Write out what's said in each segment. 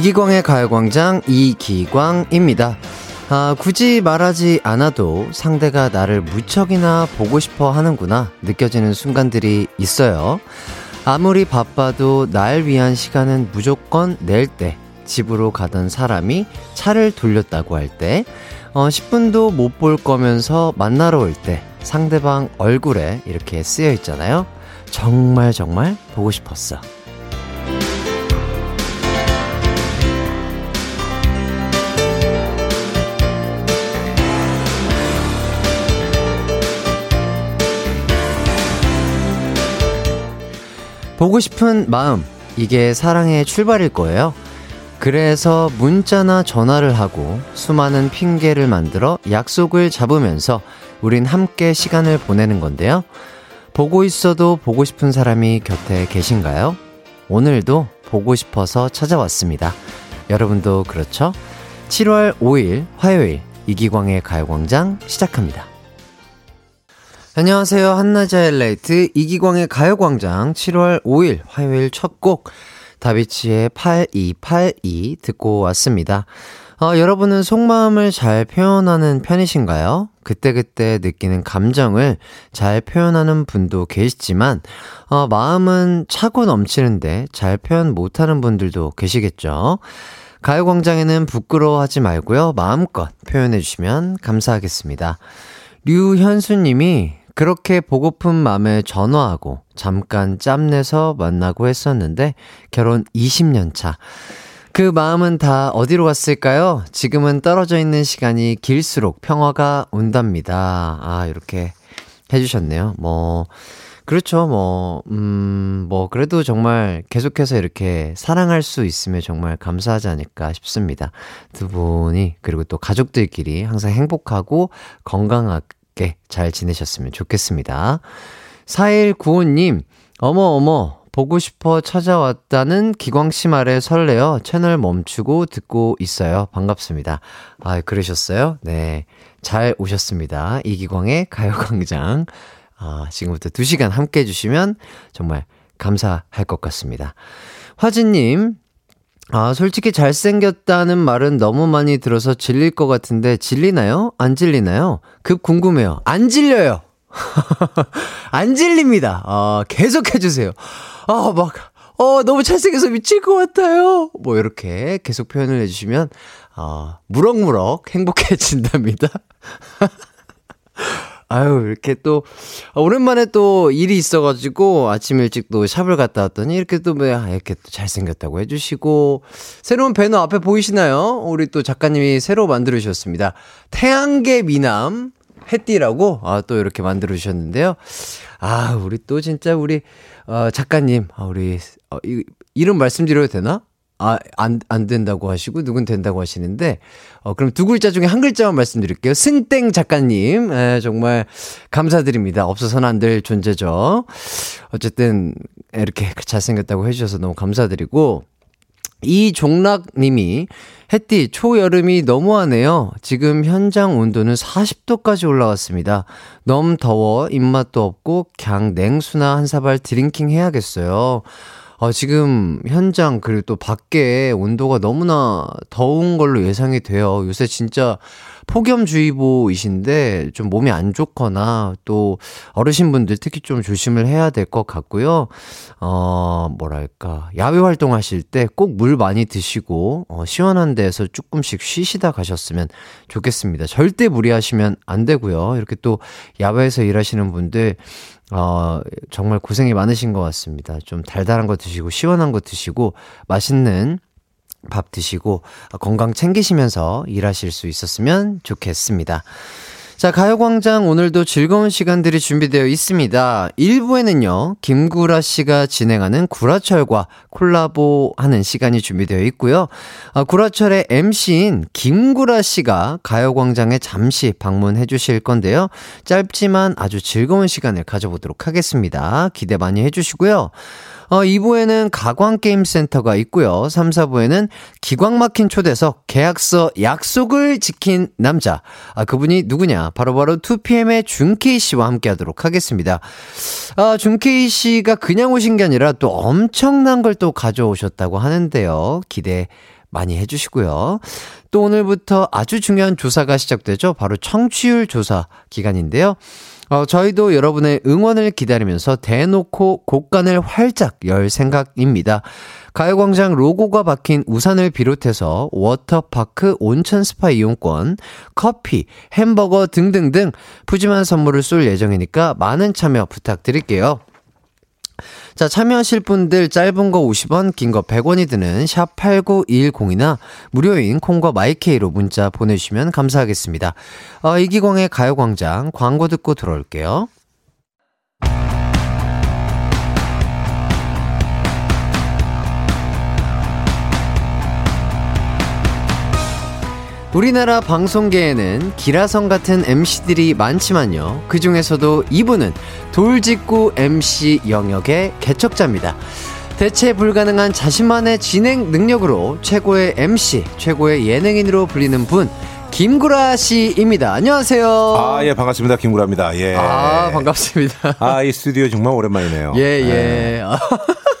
이기광의 가요광장 이기광입니다. 아, 굳이 말하지 않아도 상대가 나를 무척이나 보고 싶어 하는구나 느껴지는 순간들이 있어요. 아무리 바빠도 날 위한 시간은 무조건 낼 때, 집으로 가던 사람이 차를 돌렸다고 할 때, 어, 10분도 못 볼 거면서 만나러 올 때, 상대방 얼굴에 이렇게 쓰여 있잖아요. 정말 정말 보고 싶었어. 보고 싶은 마음, 이게 사랑의 출발일 거예요. 그래서 문자나 전화를 하고 수많은 핑계를 만들어 약속을 잡으면서 우린 함께 시간을 보내는 건데요. 보고 있어도 보고 싶은 사람이 곁에 계신가요? 오늘도 보고 싶어서 찾아왔습니다. 여러분도 그렇죠? 7월 5일 화요일 이기광의 가요광장 시작합니다. 안녕하세요. 한낮의 데이트 이기광의 가요광장 7월 5일 화요일 첫 곡 다비치의 8282 듣고 왔습니다. 어, 여러분은 속마음을 잘 표현하는 편이신가요? 그때그때 느끼는 감정을 잘 표현하는 분도 계시지만, 어, 마음은 차고 넘치는데 잘 표현 못하는 분들도 계시겠죠? 가요광장에는 부끄러워하지 말고요. 마음껏 표현해주시면 감사하겠습니다. 류현수님이 그렇게 보고픈 맘에 전화하고 잠깐 짬내서 만나고 했었는데 결혼 20년 차. 그 마음은 다 어디로 갔을까요? 지금은 떨어져 있는 시간이 길수록 평화가 온답니다. 아, 이렇게 해주셨네요. 뭐, 그렇죠. 뭐, 음, 뭐, 그래도 정말 계속해서 이렇게 사랑할 수 있으면 정말 감사하지 않을까 싶습니다. 두 분이, 그리고 또 가족들끼리 항상 행복하고 건강하게 즐겁게 잘 지내셨으면 좋겠습니다. 4195님, 어머, 어머, 보고 싶어 찾아왔다는 기광씨 말에 설레어 채널 멈추고 듣고 있어요. 반갑습니다. 아, 그러셨어요? 네. 잘 오셨습니다. 이기광의 가요광장. 아, 지금부터 2시간 함께 해주시면 정말 감사할 것 같습니다. 화진님, 아, 솔직히 잘생겼다는 말은 너무 많이 들어서 질릴 것 같은데, 질리나요? 안 질리나요? 급 궁금해요. 안 질려요! 안 질립니다. 아, 계속 해주세요. 아, 막, 어, 너무 잘생겨서 미칠 것 같아요. 뭐, 이렇게 계속 표현을 해주시면, 아, 무럭무럭 행복해진답니다. 아유, 이렇게 또, 오랜만에 또 일이 있어가지고 아침 일찍 또 샵을 갔다 왔더니 이렇게 또, 뭐, 이렇게 또 잘생겼다고 해주시고, 새로운 배너 앞에 보이시나요? 우리 또 작가님이 새로 만들어주셨습니다. 태양계 미남, 해띠라고, 아, 또 이렇게 만들어주셨는데요. 아, 우리 또 진짜 우리, 어, 작가님, 아, 우리, 어, 이, 이름 말씀드려도 되나? 아, 안, 안 된다고 하시고, 누군 된다고 하시는데, 어, 그럼 두 글자 중에 한 글자만 말씀드릴게요. 승땡 작가님, 에, 예, 정말 감사드립니다. 없어서는 안 될 존재죠. 어쨌든, 이렇게 잘생겼다고 해주셔서 너무 감사드리고, 이종락 님이, 햇디, 초여름이 너무하네요. 지금 현장 온도는 40도까지 올라왔습니다. 너무 더워, 입맛도 없고, 그냥 냉수나 한 사발 drinking 해야겠어요. 아, 지금 현장 그리고 또 밖에 온도가 너무나 더운 걸로 예상이 돼요. 요새 진짜 폭염주의보이신데 좀 몸이 안 좋거나 또 어르신분들 특히 좀 조심을 해야 될 것 같고요. 어, 뭐랄까. 야외 활동하실 때 꼭 물 많이 드시고 어, 시원한 데에서 조금씩 쉬시다 가셨으면 좋겠습니다. 절대 무리하시면 안 되고요. 이렇게 또 야외에서 일하시는 분들 어, 정말 고생이 많으신 것 같습니다. 좀 달달한 거 드시고, 시원한 거 드시고, 맛있는 밥 드시고, 건강 챙기시면서 일하실 수 있었으면 좋겠습니다. 자, 가요광장 오늘도 즐거운 시간들이 준비되어 있습니다. 1부에는요, 김구라 씨가 진행하는 구라철과 콜라보 하는 시간이 준비되어 있고요. 아, 구라철의 MC인 김구라 씨가 가요광장에 잠시 방문해 주실 건데요. 짧지만 아주 즐거운 시간을 가져보도록 하겠습니다. 기대 많이 해주시고요. 어, 2부에는 가광게임센터가 있고요. 3, 4부에는 기광 막힌 초대석 계약서 약속을 지킨 남자. 아, 그분이 누구냐? 바로 바로 2PM의 준케이 씨와 함께 하도록 하겠습니다. 아, 준케이 씨가 그냥 오신 게 아니라 또 엄청난 걸 또 가져오셨다고 하는데요. 기대 많이 해주시고요. 또 오늘부터 아주 중요한 조사가 시작되죠. 바로 청취율 조사 기간인데요. 어, 저희도 여러분의 응원을 기다리면서 대놓고 곡간을 활짝 열 생각입니다. 가요광장 로고가 박힌 우산을 비롯해서 워터파크 온천 스파 이용권, 커피, 햄버거 등등등 푸짐한 선물을 쏠 예정이니까 많은 참여 부탁드릴게요. 자, 참여하실 분들 짧은 거 50원, 긴 거 100원이 드는 샵 8910이나 무료인 콩과 마이케이로 문자 보내주시면 감사하겠습니다. 어, 이기광의 가요광장 광고 듣고 들어올게요. 우리나라 방송계에는 기라성 같은 MC들이 많지만요. 그 중에서도 이분은 돌직구 MC 영역의 개척자입니다. 대체 불가능한 자신만의 진행 능력으로 최고의 MC, 최고의 예능인으로 불리는 분, 김구라 씨입니다. 안녕하세요. 아, 예, 반갑습니다. 김구라입니다. 예. 아, 반갑습니다. 아, 이 스튜디오 정말 오랜만이네요. 예, 예. 네.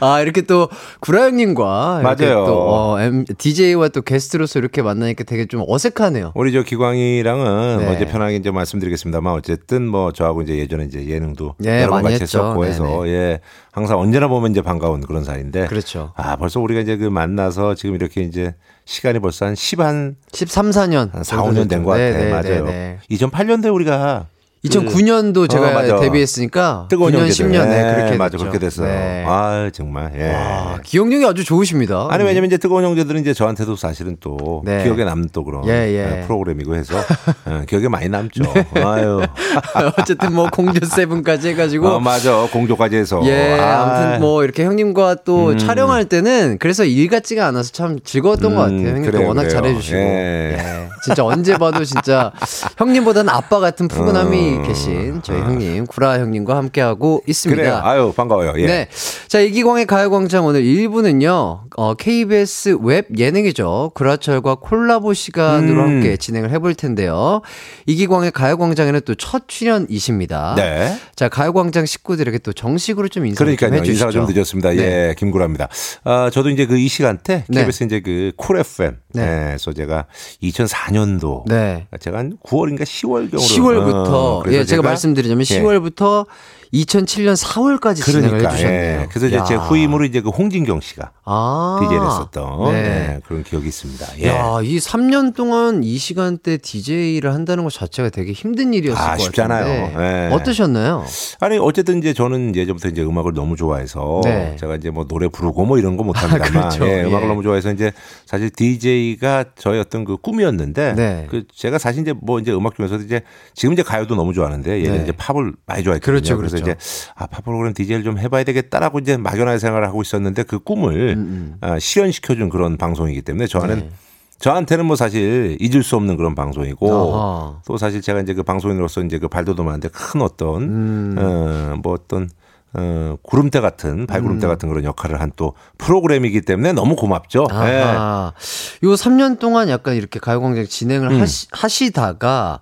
아, 이렇게 또, 구라 형님과. 맞아요. 또, 어, M, DJ와 또 게스트로서 이렇게 만나니까 되게 좀 어색하네요. 우리 저 기광이랑은 네. 어제 편하게 이제 말씀드리겠습니다만 어쨌든 뭐 저하고 이제 예전에 이제 예능도 네, 여러 번 같이 했었고 해서 예. 항상 언제나 보면 이제 반가운 그런 사이인데. 그렇죠. 아, 벌써 우리가 이제 그 만나서 지금 이렇게 이제 시간이 벌써 한 10, 한 13, 14년. 한 4, 5년 된 것 같아요. 네, 네, 맞아요. 네, 2008년도에 우리가 2009년도 그, 제가 어, 데뷔했으니까 뜨거운 9년 10년 네, 그렇게 맞아 그렇게 됐어요. 네. 아 정말 예. 와, 기억력이 아주 좋으십니다. 아니 왜냐면 이제 뜨거운 형제들은 이제 저한테도 사실은 또 네. 기억에 남는 또 그런 예, 예. 예 프로그램이고 해서 어, 기억에 많이 남죠. 네. 아유 어쨌든 뭐 공조 세븐까지 해가지고 어, 맞아 공조까지 해서 예 아. 아무튼 뭐 이렇게 형님과 또 음. 촬영할 때는 그래서 일 같지가 않아서 참 즐거웠던 음, 것 같아요. 형님도 그래요, 워낙 그래요. 잘해주시고 예. 예. 진짜 언제 봐도 진짜 형님보다는 아빠 같은 푸근함이 어. 계신 저희 아. 형님 구라 형님과 함께하고 있습니다. 그래요. 아유 반가워요. 예. 네. 자 이기광의 가요광장 오늘 1부는요. 어, KBS 웹 예능이죠. 구라철과 콜라보 시간으로 음. 함께 진행을 해볼 텐데요. 이기광의 가요광장에는 또 첫 출연이십니다. 네. 자 가요광장 식구들에게 또 정식으로 좀 인사 그러니까요. 좀 해주시죠. 인사가 좀 늦었습니다. 네. 예, 김구라입니다. 아 저도 이제 그 이 시간대 KBS 네. 이제 그 쿨 FM 네. 네. 그래서 제가 2004년도 네. 제가 한 9월인가 10월 경으로 10월부터 어, 예, 제가, 제가 말씀드리자면 10월부터 예. 2007년 4월까지 그러니까, 진행을 해주셨네요. 예. 그래서 이제 제 후임으로 이제 그 홍진경 씨가 아~ DJ를 했었던 네. 네, 그런 기억이 있습니다. 예. 야, 이 3년 동안 이 시간대 DJ를 한다는 것 자체가 되게 힘든 일이었을 아, 것 쉽잖아요. 네. 어떠셨나요? 아니 어쨌든 이제 저는 예전부터 이제 음악을 너무 좋아해서 네. 제가 이제 뭐 노래 부르고 뭐 이런 거 못합니다만 아, 그렇죠. 예, 음악을 예. 너무 좋아해서 이제 사실 DJ가 저의 어떤 그 꿈이었는데 네. 그 제가 사실 이제 뭐 이제 음악 중에서도 이제 지금 이제 가요도 너무 좋아하는데 예전에 네. 이제 팝을 많이 좋아했거든요. 그렇죠, 그렇죠. 이제 아, 팝 프로그램 DJ를 좀 해봐야 되겠다라고 이제 막연하게 생각을 하고 있었는데 그 꿈을 음, 음. 아, 실현시켜준 그런 방송이기 때문에 저는 네. 저한테는 뭐 사실 잊을 수 없는 그런 방송이고 어허. 또 사실 제가 이제 그 방송인으로서 이제 그 발돋움하는데 큰 어떤 음. 어, 뭐 어떤 어, 구름대 같은 발구름대 음. 같은 그런 역할을 한 또 프로그램이기 때문에 너무 고맙죠. 아, 네. 요 3년 동안 약간 이렇게 가요광장 진행을 음. 하시, 하시다가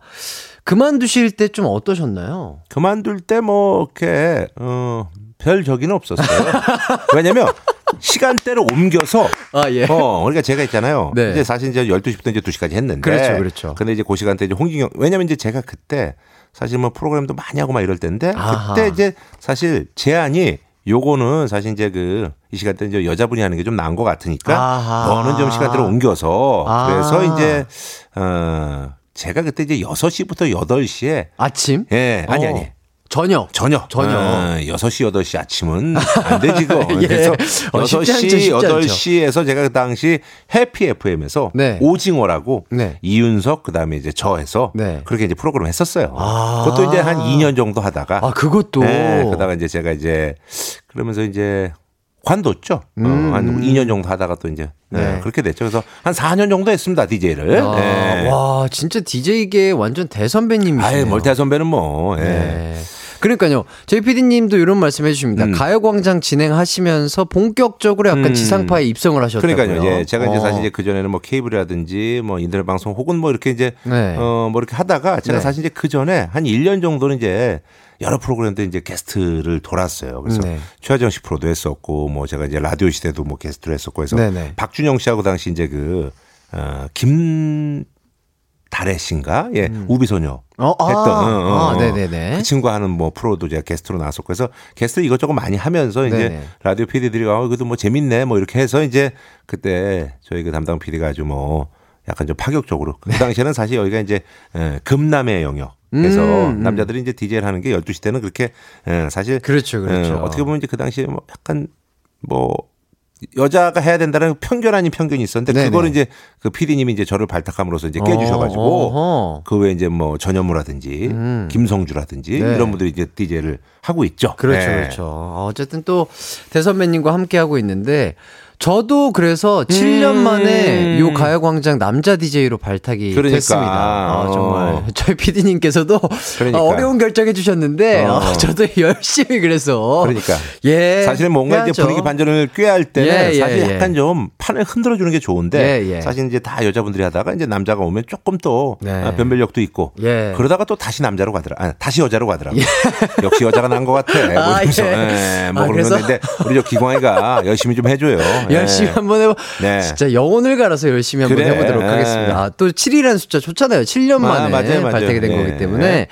그만두실 때 좀 어떠셨나요? 그만둘 때 뭐 이렇게 어별 적이는 없었어요. 왜냐면 시간대를 옮겨서 아, 예. 어, 그러니까 제가 있잖아요. 네. 이제 사실 이제 12시부터 이제 2시까지 했는데 그렇죠. 그렇죠. 근데 이제 그 시간대 이제 홍진경 왜냐면 이제 제가 그때 사실 뭐 프로그램도 많이 하고 막 이럴 때인데 아하. 그때 이제 사실 제안이 요거는 사실 이제 그 이 시간대 이제 여자분이 하는 게 좀 나은 것 같으니까 아하. 너는 좀 시간대를 옮겨서 아. 그래서 이제 어 제가 그때 이제 6시부터 8시에 아침? 예, 아니 어. 아니. 저녁. 저녁. 저녁. 어, 6시, 8시 아침은 안 되지, 그 예. 그래서 어, 6시, 8시에서 제가 그 당시 해피 FM에서 네. 오징어라고 네. 이윤석, 그 다음에 이제 저 해서 네. 그렇게 이제 프로그램 했었어요. 아. 그것도 이제 한 2년 정도 하다가. 아, 그것도. 네, 그러다가 이제 제가 이제 그러면서 이제 관뒀죠. 어, 음. 어, 한 2년 정도 하다가 또 이제 네. 네. 그렇게 됐죠. 그래서 한 4년 정도 했습니다 DJ를. 아, 네. 와 진짜 DJ계 완전 대선배님이시네요. 아예 멀대 선배는 뭐. 예. 네. 그러니까요. 저희 PD님도 이런 말씀 해주십니다. 음. 가요광장 진행하시면서 본격적으로 약간 음. 지상파에 입성을 하셨다고요. 그러니까요. 예, 제가 이제 어. 사실 이제 그 전에는 뭐 케이블이라든지 뭐 인터넷 방송 혹은 뭐 이렇게 이제 네. 어뭐 이렇게 하다가 제가 네. 사실 이제 그 전에 한 1년 정도는 이제 여러 프로그램들 이제 게스트를 돌았어요. 그래서 네. 최하정 씨 프로도 했었고 뭐 제가 이제 라디오 시대도 뭐 게스트를 했었고 해서 네네. 박준영 씨하고 당시 이제 그 어, 김 달의 씨인가? 예, 음. 우비소녀 어, 아, 했던 어, 어, 아, 네네네. 그 친구 하는 뭐 프로도 제가 게스트로 나왔었고 그래서 게스트 이것저것 많이 하면서 이제 네네. 라디오 PD들이 어, 그래도 뭐 재밌네 뭐 이렇게 해서 이제 그때 저희 그 담당 PD가 아주 뭐 약간 좀 파격적으로 그 당시에는 사실 여기가 이제 예, 금남의 영역 그래서 음, 음. 남자들이 이제 디제이를 하는 게 12시 때는 그렇게 예, 사실 그렇죠, 그렇죠. 어, 어떻게 보면 이제 그 당시에 뭐 약간 뭐 여자가 해야 된다는 편견 아닌 편견이 있었는데 네네. 그거를 이제 그 PD님이 이제 저를 발탁함으로써 이제 깨주셔가지고 어, 그 외에 이제 뭐 전현무라든지 음. 김성주라든지 네. 이런 분들이 이제 DJ를 하고 있죠. 그렇죠, 네. 그렇죠. 어쨌든 또 대선배님과 함께 하고 있는데 저도 그래서 7년 음. 만에 요 가요광장 남자 DJ로 발탁이 그러니까. 됐습니다. 아, 정말 어. 저희 PD님께서도 그러니까. 어려운 결정해 주셨는데 어. 어, 저도 열심히 그래서 그러니까 예 사실은 뭔가 해야죠. 이제 분위기 반전을 꾀할 때는 예, 예, 사실 예. 약간 좀 판을 흔들어 주는 게 좋은데 예, 예. 사실 이제 다 여자분들이 하다가 이제 남자가 오면 조금 또 네. 아, 변별력도 있고 예. 그러다가 또 다시 남자로 가더라. 아, 다시 여자로 가더라고. 역시 여자가 난 것 같아. 뭐 아, 뭐 아, 그런 건데 우리 저 기광이가 열심히 좀 해줘요. 네. 열심히 한번 해보. 네. 진짜 영혼을 갈아서 열심히 한번 그래. 해보도록 네. 하겠습니다. 아, 또 7이라는 숫자 좋잖아요. 7년 만에 아, 맞아요, 맞아요. 발탁이 된 네. 거기 때문에.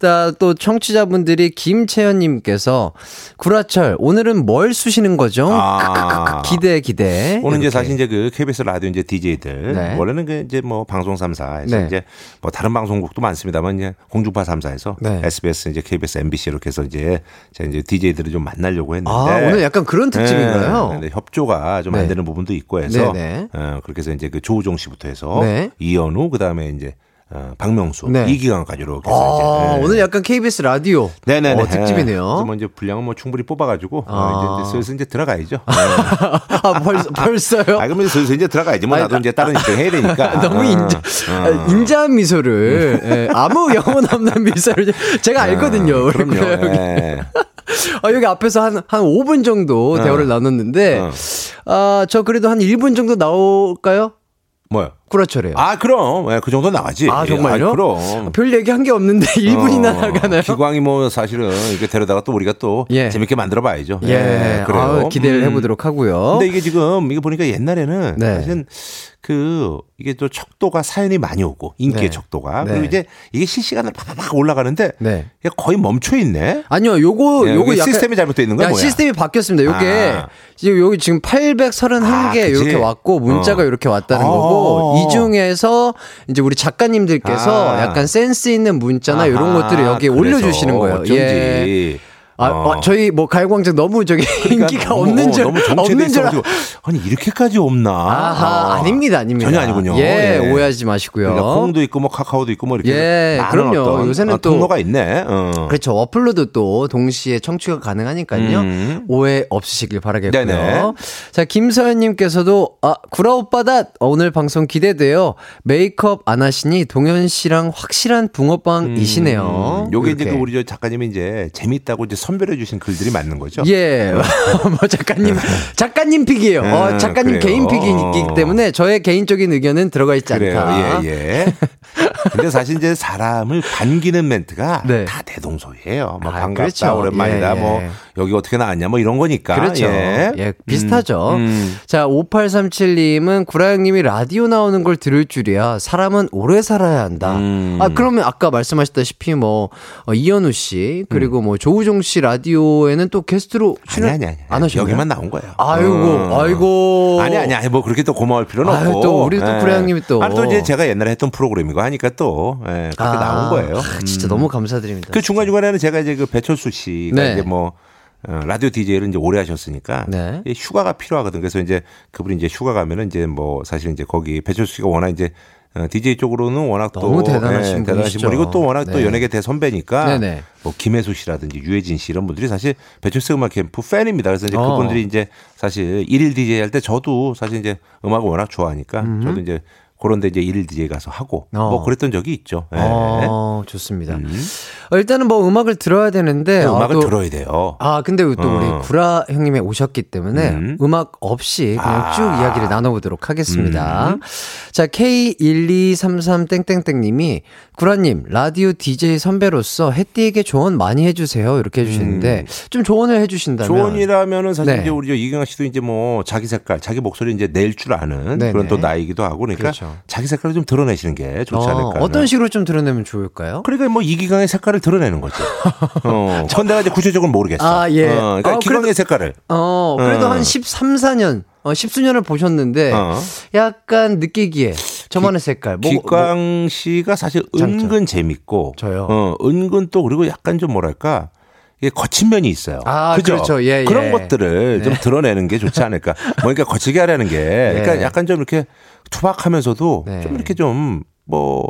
자, 또 청취자분들이 김채연님께서 구라철 오늘은 뭘 쑤시는 거죠? 아. 기대 기대. 오늘 이제 사실 이제 그 KBS 라디오 이제 DJ들 네. 원래는 그 이제 뭐 방송 3사에서 네. 이제 뭐 다른 방송국도 많습니다만 이제 공중파 3사에서 네. SBS 이제 KBS MBC 이렇게 해서 이제 제가 이제 DJ들을 좀 만나려고 했는데 아, 오늘 약간 그런 특집인가요? 네. 협조가 좀안 네. 되는 부분도 있고 해서 어, 그렇게 해서 이제 그 조우종 씨부터 해서 네. 이현우 그다음에 이제 어, 박명수 네. 이기강까지 이렇게 해서 아, 네. 오늘 약간 KBS 라디오 네네네. 어, 특집이네요. 그래서 뭐 이제 분량은 뭐 충분히 뽑아가지고 어, 아. 어, 이제, 슬슬 이제 들어가야죠. 네. 아 벌써 벌써요? 아 그러면 슬슬 이제 들어가야지. 뭐 나도 아니, 이제 다른 일을 해야 되니까. 너무 어. 인자 어. 인자한 미소를 예, 아무 영혼 없는 미소를 제가 알거든요. 그럼요. 아, 여기 앞에서 한, 한 5분 정도 대화를 나눴는데, 아, 저 그래도 한 1분 정도 나올까요? 뭐요? 구라철이에요. 아, 그럼. 예, 그 정도 나가지. 아, 정말요? 아, 그럼. 별 얘기 한 게 없는데 1분이나 어, 나가나요? 기광이 뭐 사실은 이렇게 데려다가 또 우리가 또 예. 재밌게 만들어 봐야죠. 예. 예 그래요. 아, 기대를 음. 해보도록 하고요. 근데 이게 지금 이거 보니까 옛날에는 네. 사실은 그 이게 또 척도가 사연이 많이 오고 인기의 네. 척도가 네. 그리고 이제 이게 실시간으로 팍팍 올라가는데 네. 거의 멈춰 있네. 아니요, 요거 네, 요거 시스템이 잘못되어 있는 거야. 시스템이 바뀌었습니다. 요게 아. 지금 여기 지금 831개 아, 이렇게 왔고 문자가 어. 이렇게 왔다는 아. 거고 이 중에서 이제 우리 작가님들께서 아. 약간 센스 있는 문자나 이런 것들을 여기에 올려주시는 거예요. 어쩐지. 예. 아, 어. 어, 저희 뭐 가요광장 너무 저기 그러니까 인기가 너무, 없는 줄 너무 없는 줄 아니 이렇게까지 없나? 아하, 아. 닙니다 아닙니다. 전혀 아니군요. 예, 예, 오해하지 마시고요. 그러니까 콩도 있고 뭐 카카오도 있고 뭐 이렇게 예, 그럼요. 요새는 아, 또 통로가 있네. 어. 그렇죠. 어플로도 또 동시에 청취가 가능하니까요. 음. 오해 없으시길 바라겠고요. 네네. 자, 김서연님께서도 아 구라 오빠다 오늘 방송 기대돼요. 메이크업 안 하시니 동현 씨랑 확실한 붕어빵이시네요. 음. 요게 이제 그 우리 저 작가님이 이제 재밌다고 이제 선별해 주신 글들이 맞는 거죠? 예. 뭐 작가님 작가님 픽이에요. 어, 음, 작가님 그래요. 개인 픽이기 때문에 저의 개인적인 의견은 들어가 있지 그래요. 않다. 예, 예. 근데 사실 이제 사람을 반기는 멘트가 네. 다 대동소이해요. 뭐 아, 반갑다, 그렇죠. 오랜만이다, 예, 뭐 예. 여기 어떻게 나왔냐, 뭐 이런 거니까. 그렇죠. 예, 예 비슷하죠. 음, 음. 자, 5837님은 구라형님이 라디오 나오는 걸 들을 줄이야. 사람은 오래 살아야 한다. 음. 아, 그러면 아까 말씀하셨다시피 뭐 어, 이현우 씨 그리고 뭐 조우종 씨 라디오에는 또 게스트로 아니, 아니, 아니. 안 하셨나요? 여기만 나온 거예요. 아이고, 어. 아이고. 아니 아니 아니 뭐 그렇게 또 고마울 필요는 아유, 없고. 또 우리 또 예. 구라형님이 또. 아니 또 이제 제가 옛날에 했던 프로그램이고 하니까 또 예, 그렇게 아, 나온 거예요. 아, 진짜 음. 너무 감사드립니다. 그 중간 중간에는 제가 이제 그 배철수 씨가 네. 이제 뭐 어, 라디오 DJ를 이제 오래 하셨으니까 네. 휴가가 필요하거든. 그래서 이제 그분이 이제 휴가 가면은 이제 뭐 사실 이제 거기 배철수 씨가 워낙 이제 DJ 어, 쪽으로는 워낙 또 대단하신, 네, 대단하신 분이고 또 워낙 네. 또 연예계 대선배니까 네네. 뭐 김혜수 씨라든지 유해진 씨 이런 분들이 사실 배철수 음악 캠프 팬입니다. 그래서 이제 어. 그분들이 이제 사실 일일 DJ 할 때 저도 사실 이제 음악을 워낙 좋아하니까 음 저도 이제 그런데 이제 일일 DJ 가서 하고 어. 뭐 그랬던 적이 있죠. 네. 어, 좋습니다. 음. 어, 일단은 뭐 음악을 들어야 되는데 네, 음악을 아, 또, 들어야 돼요. 아 근데 또 어. 우리 구라 형님이 오셨기 때문에 음. 악 없이 그냥 아. 쭉 이야기를 나눠보도록 하겠습니다. 음. 자 K1233 땡땡땡님이 구라님 라디오 DJ 선배로서 햇띠에게 조언 많이 해주세요 이렇게 해주시는데 음. 좀 조언을 해주신다면 조언이라면은 사실 네. 이제 우리 이경아 씨도 이제 뭐 자기 색깔 자기 목소리 이제 낼 줄 아는 네네. 그런 또 나이기도 하고 그러니까. 그렇죠. 자기 색깔을 좀 드러내시는 게 좋지 어, 않을까. 어떤 식으로 좀 드러내면 좋을까요? 그러니까 뭐 이기광의 색깔을 드러내는 거죠. 어, 전 내가 이제 구체적으로 모르겠어. 아, 예. 어, 그러니까 어, 기광의 그래도, 색깔을. 어, 그래도 어. 한 13, 14년, 어, 10수년을 보셨는데 어. 약간 느끼기에 저만의 색깔. 뭐, 기광 뭐, 씨가 사실 장점. 은근 재밌고 저요. 어, 은근 또 그리고 약간 좀 뭐랄까 거친 면이 있어요. 아, 그죠? 그렇죠. 예, 예. 그런 것들을 네. 좀 드러내는 게 좋지 않을까. 뭐 그러니까 거치게 하려는 게 그러니까 네. 약간 좀 이렇게 투박하면서도 네. 좀 이렇게 좀뭐 어,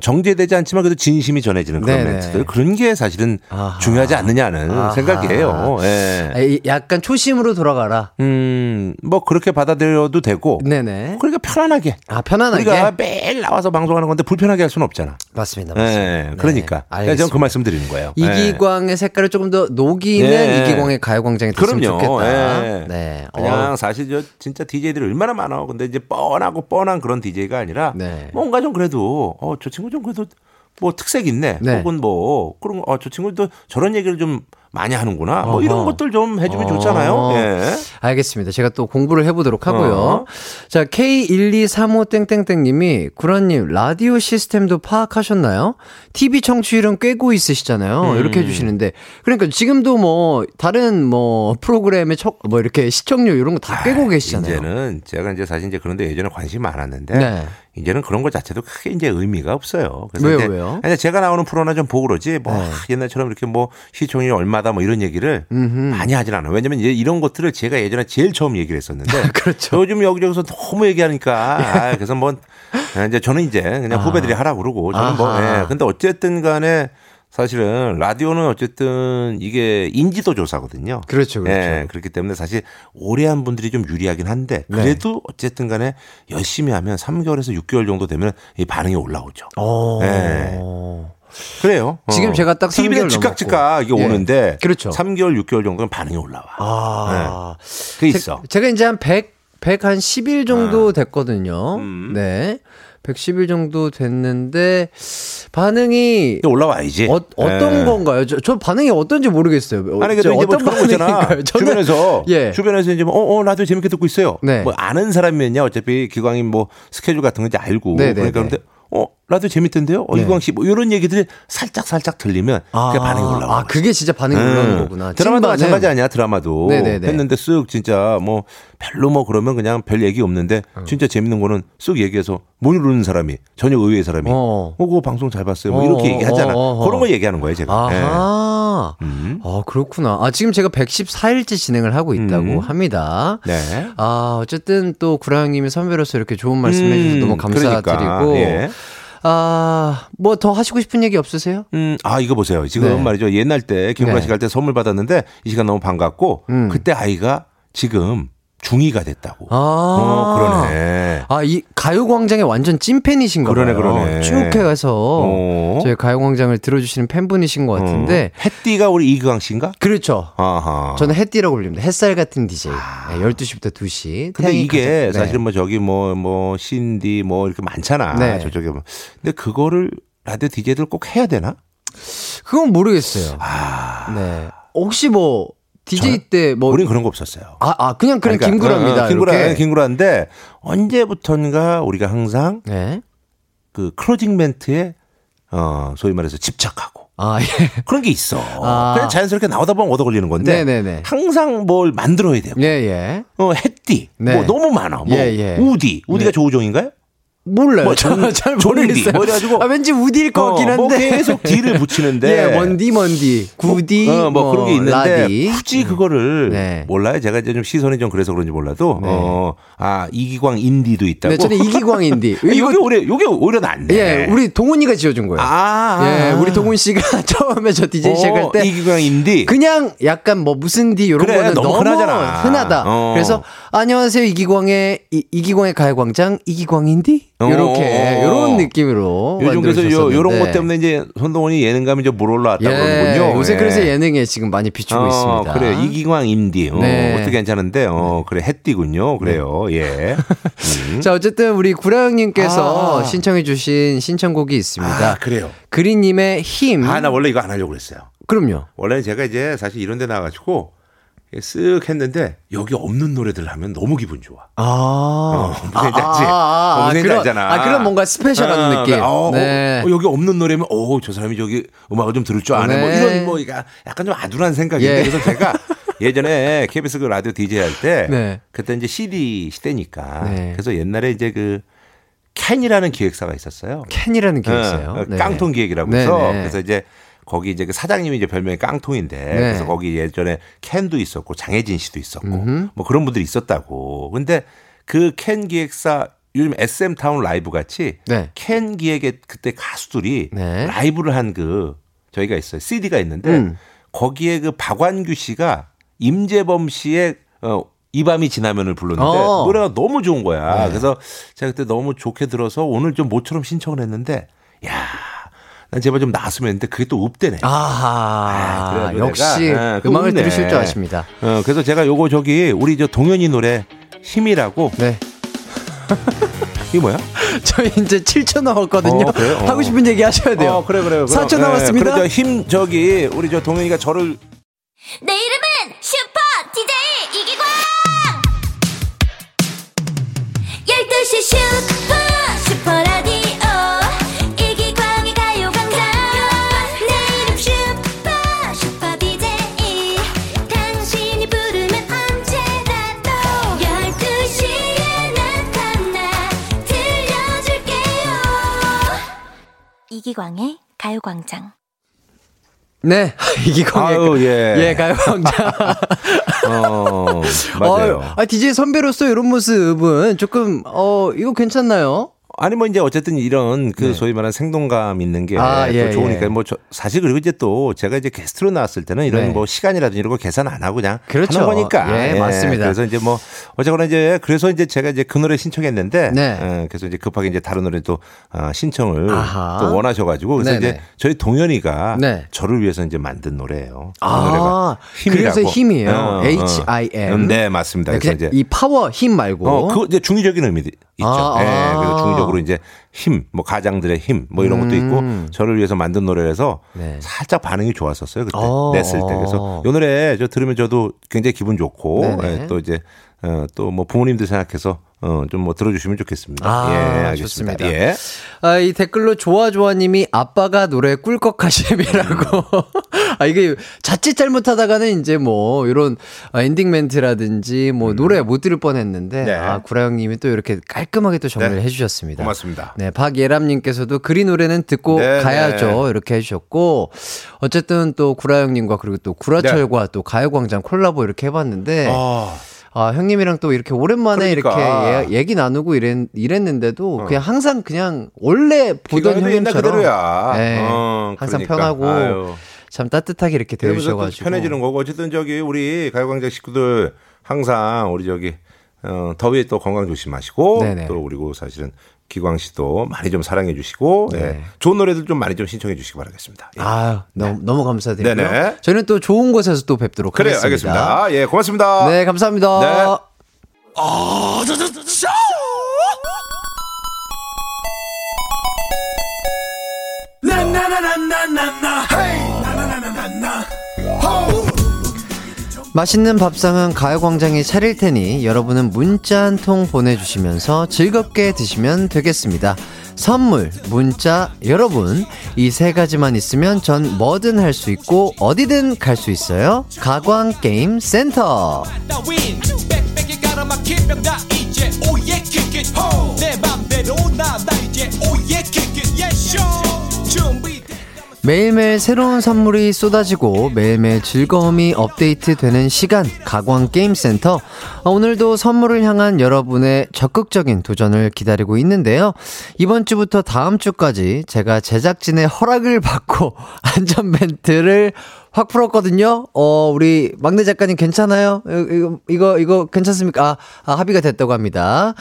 정제되지 않지만 그래도 진심이 전해지는 그런 네네. 멘트들 그런 게 사실은 아하. 중요하지 않느냐는 아하. 생각이에요. 예. 약간 초심으로 돌아가라. 음, 뭐 그렇게 받아들여도 되고. 네네. 그러니까 편안하게. 아 편안하게. 우리가 매일 나와서 방송하는 건데 불편하게 할 수는 없잖아. 맞습니다. 맞습니다. 예. 네. 그러니까. 네. 제가 그 말씀 드리는 거예요. 이기광의 예. 색깔을 조금 더 녹이는 네. 이기광의 가요광장이 됐으면 그럼요. 좋겠다. 예. 네. 그냥 어. 사실 저 진짜 DJ들이 얼마나 많아. 근데 이제 뻔하고 뻔한 그런 DJ가 아니라 네. 뭔가 좀 그래도 어저 친구 좀 그래도 뭐 특색 있네. 네. 혹은 뭐 그런 어, 저 친구도 저런 얘기를 좀 많이 하는구나. 뭐 어허. 이런 것들 좀 해주면 어 좋잖아요. 예. 알겠습니다. 제가 또 공부를 해보도록 하고요. 어. 자, K1235땡땡땡님이 구라님 라디오 시스템도 파악하셨나요? TV 청취율은 꿰고 있으시잖아요. 음. 이렇게 해주시는데 그러니까 지금도 뭐 다른 뭐 프로그램의 척, 뭐 이렇게 시청률 이런 거 다 꿰고 계시잖아요. 이제는 제가 이제 사실 이제 그런데 예전에 관심이 많았는데 네. 이제는 그런 것 자체도 크게 이제 의미가 없어요. 그래서 왜요, 왜요? 아니 제가 나오는 프로나 좀 보고 그러지 뭐 네. 옛날처럼 이렇게 뭐 시청률 얼마 다 뭐 이런 얘기를 음흠. 많이 하진 않아요. 왜냐면 이제 이런 것들을 제가 예전에 제일 처음 얘기를 했었는데 그렇죠. 요즘 여기저기서 너무 얘기하니까 아, 그래서 뭐 이제 저는 이제 그냥 아. 후배들이 하라고 그러고 저는 뭐, 아하. 뭐 예. 근데 어쨌든 간에 사실은 라디오는 어쨌든 이게 인지도 조사거든요. 그렇죠, 그렇죠. 예, 그렇기 때문에 사실 오래 한 분들이 좀 유리하긴 한데 네. 그래도 네. 어쨌든 간에 열심히 하면 3개월에서 6개월 정도 되면 이 반응이 올라오죠. 오. 예. 그래요. 지금 어. 제가 딱 TV에 즉각 즉각 이게 예. 오는데 그렇죠. 3개월, 6개월 정도는 반응이 올라와. 아. 네. 그게 있어. 제, 가 이제 한 100, 100한 10일 정도 아. 됐거든요. 음. 네. 110일 정도 됐는데 반응이 올라와야지. 어, 떤 네. 건가요? 저, 저, 반응이 어떤지 모르겠어요. 아니 근데 뭐 어떤 반응인가요? 주변에서 예. 주변에서 이제 뭐, 어, 어 라디오 재밌게 듣고 있어요. 네. 뭐 아는 사람이면요 어차피 기광이 뭐 스케줄 같은 거 이제 알고 네네네. 네, 그러니까 네. 근데 어, 라디오 재밌던데요? 어, 네. 이광 씨, 뭐, 이런 얘기들이 살짝, 살짝 들리면, 아, 그게 반응이 올라와. 아, 그게 진짜 반응이 음. 올라오는 거구나. 드라마도. 마찬가지 아니야, 드라마도. 네네네. 했는데 쓱, 진짜, 뭐, 별로 뭐, 그러면 그냥 별 얘기 없는데, 음. 진짜 재밌는 거는 쓱 얘기해서, 못 누르는 사람이, 전혀 의외의 사람이, 어, 어 그거 방송 잘 봤어요. 뭐, 이렇게 어, 얘기하잖아. 어, 어, 어, 그런 거 얘기하는 거예요, 제가. 네. 음. 아, 그렇구나. 아, 지금 제가 114일째 진행을 하고 있다고 음. 합니다. 네. 아, 어쨌든 또 구라형님이 선배로서 이렇게 좋은 말씀 해주셔서 음. 너무 감사드리고, 그러니까. 예. 아, 뭐 더 하시고 싶은 얘기 없으세요? 음, 아, 이거 보세요. 지금 네. 말이죠. 옛날 때 김구라 씨갈 때 선물 받았는데 이 시간 너무 반갑고 음. 그때 아이가 지금 중2가 됐다고. 아, 어, 그러네. 아, 이 가요광장의 완전 찐팬이신 거예요. 그러네, 그러네. 쭉 해가서 어. 저희 가요광장을 들어주시는 팬분이신 것 같은데. 어. 햇띠가 우리 이기광 씨인가? 그렇죠. 아하. 저는 햇띠라고 불립니다. 햇살 같은 DJ. 아. 네, 12시부터 2시. 근데 이게 가장, 네. 사실은 뭐 저기 뭐, 뭐, 신디 뭐 이렇게 많잖아. 네. 저쪽에 뭐. 근데 그거를 라디오 DJ들 꼭 해야 되나? 그건 모르겠어요. 아. 네. 혹시 뭐 DJ 때 뭐. 우린 그런 거 없었어요. 아, 아 그냥 그냥 그러니까, 김구라입니다. 어, 김구라, 김구라인데 언제부턴가 우리가 항상 네. 그 closing 멘트에 어, 소위 말해서 집착하고. 아, 예. 그런 게 있어. 아. 그냥 자연스럽게 나오다 보면 얻어 걸리는 건데. 네네네. 항상 뭘 만들어야 되고. 예, 예. 어, 햇디. 네. 뭐 너무 많아. 뭐 예, 예. 우디. 우디가 네. 조우종인가요? 몰라요. 뭐 전, 잘 모르겠어요. 뭐 이래가지고 아, 왠지 우디일 것 어, 같긴 한데. 뭐 계속 D를 붙이는데. 예, 먼디 먼디, 구디, 뭐, 어, 뭐, 뭐, 그런 게 있는데 라디. 굳이 그거를 네. 몰라요. 제가 이제 좀 시선이 좀 그래서 그런지 몰라도 네. 어, 아 이기광 인디도 있다고. 네, 저는 이기광 인디. 아, 요게 오히려 요게 오히려 낫네. 예, 우리 동훈이가 지어준 거예요. 아, 예, 우리 동훈 씨가 처음에 저 DJ 어, 시작할 때 이기광 인디. 그냥 약간 뭐 무슨 디 이런 그래, 거는 너무, 너무 흔하잖아. 흔하다. 어. 그래서 안녕하세요. 이기광의, 이, 이기광의 가요광장, 이기광 인디? 요렇게, 요런 느낌으로. 요즘 그래서 요, 요런 것 때문에 이제 손동원이 예능감이 좀 물올라왔다고 예, 그러는군요. 요새 예. 그래서 예능에 지금 많이 비추고 어, 있습니다. 그래요. 이기광 인디. 어, 네. 어떻게 괜찮은데, 어, 그래, 햇띠군요. 그래요. 네. 예. 음. 자, 어쨌든 우리 구라형님께서 아. 신청해주신 신청곡이 있습니다. 아, 그래요. 그린님의 힘. 아, 나 원래 이거 안 하려고 그랬어요. 그럼요. 원래는 제가 이제 사실 이런 데 나와가지고 쓱 했는데 여기 없는 노래들 하면 너무 기분 좋아. 아, 어, 무슨 아, 알지? 아, 아, 어, 무슨 알잖아. 아, 그런 뭔가 스페셜한 아, 느낌. 어, 네. 어, 여기 없는 노래면 어, 저 사람이 저기 음악을 좀 들을 줄 아네. 뭐 네. 뭐 이런 뭐 약간 좀 아둔한 생각인데 예. 그래서 제가 예전에 KBS 그 라디오 DJ 할때 네. 그때 이제 CD 시대니까 네. 그래서 옛날에 이제 그 캔이라는 기획사가 있었어요. 캔이라는 기획사요. 어, 네. 깡통 기획이라고 해서 네, 그래서 이제 거기 이제 그 사장님이 이제 별명이 깡통인데 네. 그래서 거기 예전에 캔도 있었고 장혜진 씨도 있었고 음흠. 뭐 그런 분들이 있었다고. 근데 그 캔 기획사 요즘 SM 타운 라이브 같이 네. 캔 기획의 그때 가수들이 네. 라이브를 한 그 저희가 있어요. CD가 있는데 음. 거기에 그 박완규 씨가 임재범 씨의 어, 이 밤이 지나면을 불렀는데 어. 노래가 너무 좋은 거야. 네. 그래서 제가 그때 너무 좋게 들어서 오늘 좀 모처럼 신청을 했는데 야. 난 제발 좀 나왔으면 했는데 그게 또 없대네. 아하. 아, 역시 아, 음악을 없네. 들으실 줄 아십니다. 어, 그래서 제가 요거 저기 우리 저 동현이 노래 힘이라고. 네. 이게 뭐야? 저희 이제 7초 남았거든요. 어, 그래? 어. 하고 싶은 얘기 하셔야 돼요. 어, 그래, 그래. 4초 네, 남았습니다. 그래, 힘, 저기, 우리 저 동현이가 저를. 내 이름은 슈퍼 DJ 이기광! 12시 슈퍼, 이기광의 가요광장. 네, 이기광의 아유, 예. 예, 가요광장. 어, 맞아요. 어, 아, DJ 선배로서 이런 모습은 조금, 어, 이거 괜찮나요? 아니 뭐 이제 어쨌든 이런 그 네. 소위 말하는 생동감 있는 게 아, 예, 좋으니까 예. 뭐 저, 사실 그리고 이제 또 제가 이제 게스트로 나왔을 때는 이런 네. 뭐 시간이라든지 이런 거 계산 안 하고 그냥 그렇죠. 하는 거니까 예, 예, 맞습니다. 그래서 이제 뭐 어쨌거나 이제 그래서 이제 제가 이제 그 노래 신청했는데 네. 예, 그래서 이제 급하게 이제 다른 노래 또 어, 신청을 아하. 또 원하셔가지고 그래서 네네. 이제 저희 동현이가 네. 저를 위해서 이제 만든 노래예요. 그 아, 노래가 힘이라고. 그래서 힘이에요. 어, 어. H I M. 네 맞습니다. 그래서 이제 이 파워 힘 말고 어, 그 이제 중의적인 의미 있죠. 아, 예, 아. 그래서 중의적으로 이제 힘, 뭐 가장들의 힘, 뭐 이런 것도 있고 음. 저를 위해서 만든 노래라서 네. 살짝 반응이 좋았었어요 그때 어. 냈을 때. 그래서 이 노래 저 들으면 저도 굉장히 기분 좋고 예, 또 이제 어, 또뭐 부모님들 생각해서 어, 좀 뭐 들어주시면 좋겠습니다. 아, 예, 알겠습니다. 좋습니다. 예. 아, 이 댓글로 좋아좋아님이 아빠가 노래 꿀꺽하심이라고. 음. 아, 이게 자칫 잘못하다가는 이제 뭐, 이런 엔딩 멘트라든지 뭐, 음. 노래 못 들을 뻔 했는데, 네. 아, 구라형님이 또 이렇게 깔끔하게 또 정리를 네. 해주셨습니다. 고맙습니다. 네, 박예람님께서도 그리 노래는 듣고 네, 네. 가야죠. 이렇게 해주셨고, 어쨌든 또 구라형님과 그리고 또 구라철과 네. 또 가요광장 콜라보 이렇게 해봤는데, 아. 아, 형님이랑 또 이렇게 오랜만에 그러니까. 이렇게 예, 얘기 나누고 이랬, 이랬는데도 어. 그냥 항상 그냥 원래 보던 형님처럼 네, 어, 항상 그러니까. 편하고 아유. 참 따뜻하게 이렇게 대해주셔가지고 편해지는 거고 어쨌든 저기 우리 가요광장 식구들 항상 우리 저기 어, 더위에 또 건강 조심하시고 네네. 또 그리고 사실은 기광 씨도 많이 좀 사랑해 주시고 네. 네. 좋은 노래들 좀 많이 좀 신청해 주시기 바라겠습니다. 예. 아 너무 네. 너무 감사드리고요. 네네. 저희는 또 좋은 곳에서 또 뵙도록 그래요, 하겠습니다. 알겠습니다. 예, 고맙습니다. 네, 감사합니다. 네. 아, 저, 저, 저, 저. 나나나나나나 나나나나나 맛있는 밥상은 가요광장이 차릴 테니 여러분은 문자 한 통 보내주시면서 즐겁게 드시면 되겠습니다. 선물, 문자, 여러분, 이 세 가지만 있으면 전 뭐든 할 수 있고 어디든 갈 수 있어요. 가광게임 센터. 매일매일 새로운 선물이 쏟아지고 매일매일 즐거움이 업데이트되는 시간 가광 게임 센터 오늘도 선물을 향한 여러분의 적극적인 도전을 기다리고 있는데요 이번 주부터 다음 주까지 제가 제작진의 허락을 받고 안전벨트를 확 풀었거든요. 어, 우리 막내 작가님 괜찮아요? 이거, 이거, 이거 괜찮습니까? 아, 아 합의가 됐다고 합니다.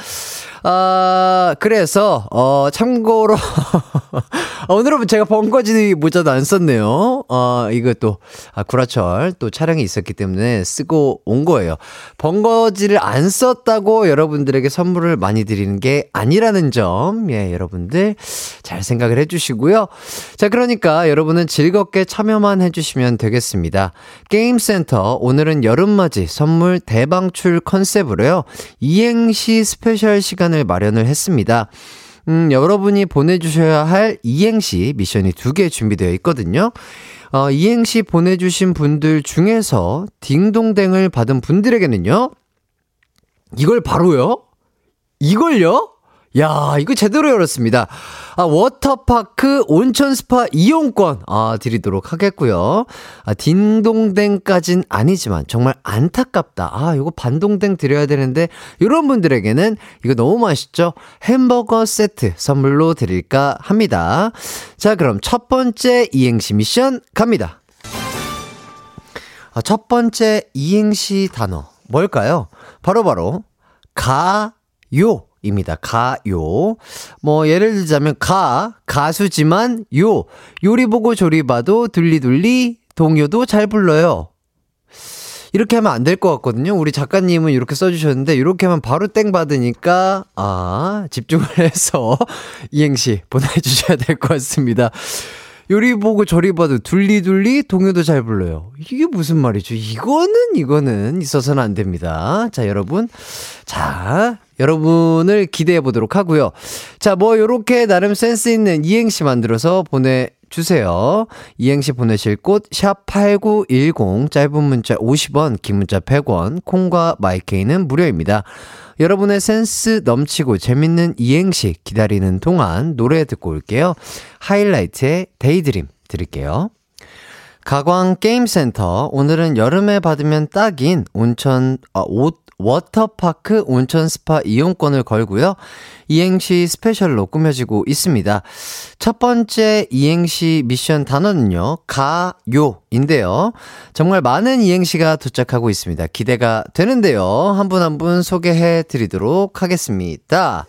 아, 그래서, 어, 참고로, 오늘은 제가 번거지 모자도 안 썼네요. 어, 이거 또, 아, 구라철 또 촬영이 있었기 때문에 쓰고 온 거예요. 벙거지를 안 썼다고 여러분들에게 선물을 많이 드리는 게 아니라는 점, 예, 여러분들 잘 생각을 해주시고요. 자, 그러니까 여러분은 즐겁게 참여만 해주시면 되겠습니다. 게임센터, 오늘은 여름맞이 선물 대방출 컨셉으로요. 이행시 스페셜 시간 을 마련을 했습니다. 음, 여러분이 보내주셔야 할 이행시 미션이 두 개 준비되어 있거든요. 어, 이행시 보내주신 분들 중에서 딩동댕을 받은 분들에게는요, 이걸 바로요? 이걸요? 야, 이거 제대로 열었습니다. 아, 워터파크 온천 스파 이용권, 아, 드리도록 하겠고요. 아, 딩동댕까진 아니지만, 정말 안타깝다. 아, 이거 반동댕 드려야 되는데, 이런 분들에게는 이거 너무 맛있죠? 햄버거 세트 선물로 드릴까 합니다. 자, 그럼 첫 번째 이행시 미션 갑니다. 아, 첫 번째 이행시 단어, 뭘까요? 바로바로, 바로 가요. 입니다. 가요. 뭐, 예를 들자면, 가, 가수지만, 요. 요리 보고 조리 봐도 둘리둘리, 동요도 잘 불러요. 이렇게 하면 안 될 것 같거든요. 우리 작가님은 이렇게 써주셨는데, 이렇게 하면 바로 땡 받으니까, 아, 집중을 해서 이행시 보내주셔야 될 것 같습니다. 요리 보고 저리 봐도 둘리둘리 동요도 잘 불러요. 이게 무슨 말이죠? 이거는 이거는 있어서는 안 됩니다. 자, 여러분. 자, 여러분을 기대해 보도록 하고요. 자, 뭐 요렇게 나름 센스 있는 이행시 만들어서 보내 주세요. 이행시 보내실 곳, 샵8910, 짧은 문자 50원, 긴 문자 100원, 콩과 마이케이는 무료입니다. 여러분의 센스 넘치고 재밌는 이행시 기다리는 동안 노래 듣고 올게요. 하이라이트의 Daydream 드릴게요. 가광 게임센터 오늘은 여름에 받으면 딱인 온천 아, 옷 워터파크 온천 스파 이용권을 걸고요. 이행시 스페셜로 꾸며지고 있습니다. 첫 번째 이행시 미션 단어는요, 가요인데요. 정말 많은 이행시가 도착하고 있습니다. 기대가 되는데요. 한 분 한분 소개해 드리도록 하겠습니다.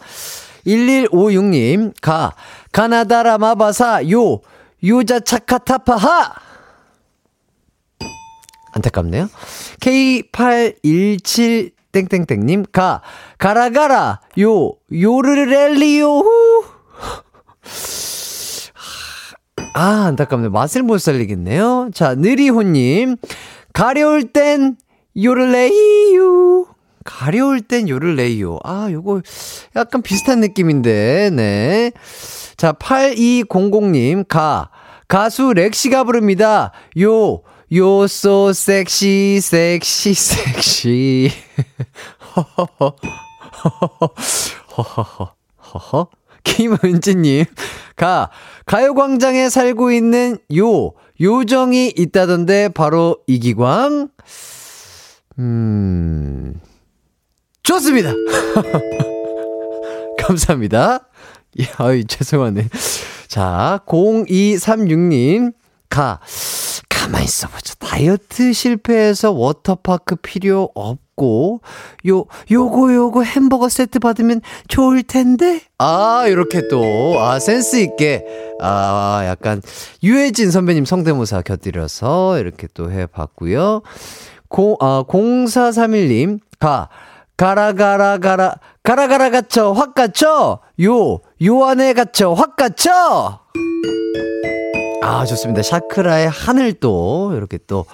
1156님, 가, 가나다라 마바사, 요, 요자 차카타파하! 안타깝네요. K817 땡땡땡님, 가, 가라, 가라, 요, 요르렐리요, 후. 아, 안타깝네. 맛을 못 살리겠네요. 자, 느리호님, 가려울 땐 요를 레이유. 가려울 땐 요를 레이유. 아, 요거 약간 비슷한 느낌인데, 네. 자, 8200님, 가, 가수 렉시가 부릅니다. 요, 요소 섹시 섹시 섹시 허허 허허허 허허 김은지님 가 가요광장에 살고 있는 요 요정이 있다던데 바로 이기광? 음 좋습니다. 감사합니다. 예, 아유 죄송하네 자 0236님 가 가만히 있어보자. 다이어트 실패해서 워터파크 필요 없고, 요, 요거, 요거 햄버거 세트 받으면 좋을 텐데? 아, 이렇게 또, 아, 센스있게, 아, 약간, 유해진 선배님 성대모사 곁들여서 이렇게 또 해봤고요. 고, 아, 0431님, 가, 가라, 가라, 가라, 가라, 가라, 갇혀, 확 갇혀! 요, 요 안에 갇혀, 확 갇혀! 아, 좋습니다. 샤크라의 하늘도 이렇게 또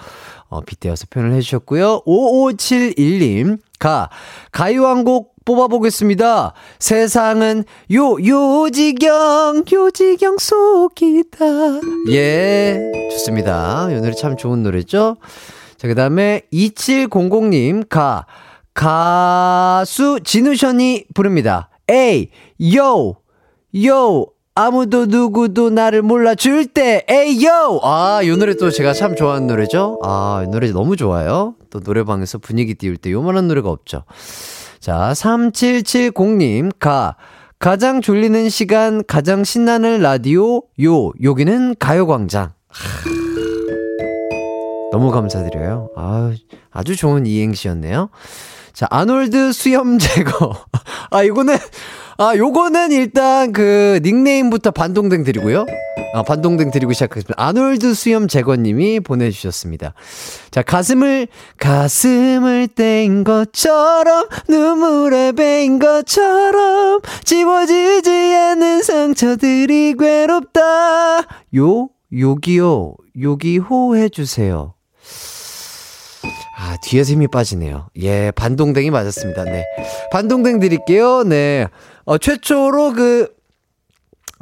어, 빗대어서 표현을 해주셨고요. 5571님, 가, 가요 한 곡 뽑아보겠습니다. 세상은 요, 요지경, 요지경 속이다. 예, 좋습니다. 이 노래 참 좋은 노래죠? 자, 그 다음에 2700님, 가, 가수 진우션이 부릅니다. 에이, 요, 요, 아무도 누구도 나를 몰라줄 때, 에이요! 아, 이 노래 또 제가 참 좋아하는 노래죠? 아, 이 노래 너무 좋아요. 또 노래방에서 분위기 띄울 때 요만한 노래가 없죠. 자, 3770님, 가. 가장 졸리는 시간, 가장 신나는 라디오, 요. 여기는 가요광장. 너무 감사드려요. 아, 아주 좋은 이행시였네요. 자, 아놀드 수염 제거. 아, 이거는, 아, 요거는 일단 그 닉네임부터 반동댕 드리고요. 아, 반동댕 드리고 시작하겠습니다. 아놀드 수염 제거님이 보내주셨습니다. 자, 가슴을, 가슴을 뗀 것처럼, 눈물에 베인 것처럼, 지워지지 않는 상처들이 괴롭다. 요, 요기요, 요기호 해주세요. 아, 뒤에서 힘이 빠지네요. 예, 반동댕이 맞았습니다. 네. 반동댕 드릴게요. 네. 어, 최초로 그,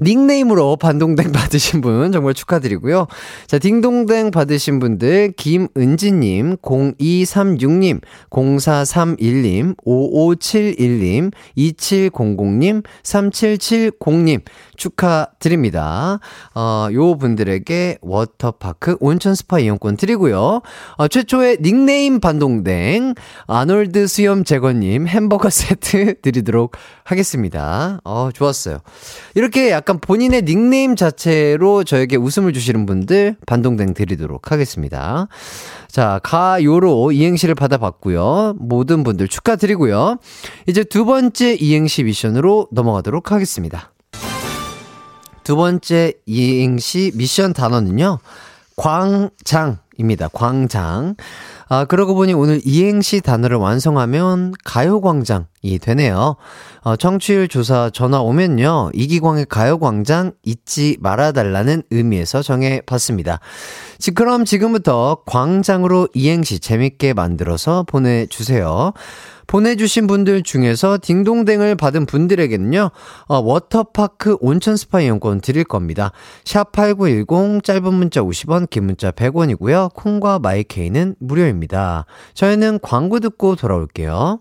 닉네임으로 반동댕 받으신 분 정말 축하드리고요. 자, 딩동댕 받으신 분들 김은지님, 0236님, 0431님, 5571님, 2700님, 3770님 축하드립니다. 어, 요 분들에게 워터파크 온천 스파 이용권 드리고요. 어, 최초의 닉네임 반동댕 아놀드 수염 제거님 햄버거 세트 드리도록 하겠습니다. 어, 좋았어요. 이렇게 약간 본인의 닉네임 자체로 저에게 웃음을 주시는 분들 반동댕 드리도록 하겠습니다. 자, 가요로 이행시를 받아봤고요. 모든 분들 축하드리고요. 이제 두 번째 이행시 미션으로 넘어가도록 하겠습니다. 두 번째 이행시 미션 단어는요. 광장입니다. 광장. 아, 그러고 보니 오늘 이행시 단어를 완성하면 가요광장이 되네요. 어, 청취율 조사 전화 오면요. 이기광의 가요광장 잊지 말아달라는 의미에서 정해봤습니다. 지, 그럼 지금부터 광장으로 이행시 재밌게 만들어서 보내주세요. 보내주신 분들 중에서 딩동댕을 받은 분들에게는요, 어, 워터파크 온천 스파 이용권 드릴 겁니다. 샵8910 짧은 문자 50원, 긴 문자 100원이고요. 콩과 my K는 무료입니다. 저희는 광고 듣고 돌아올게요.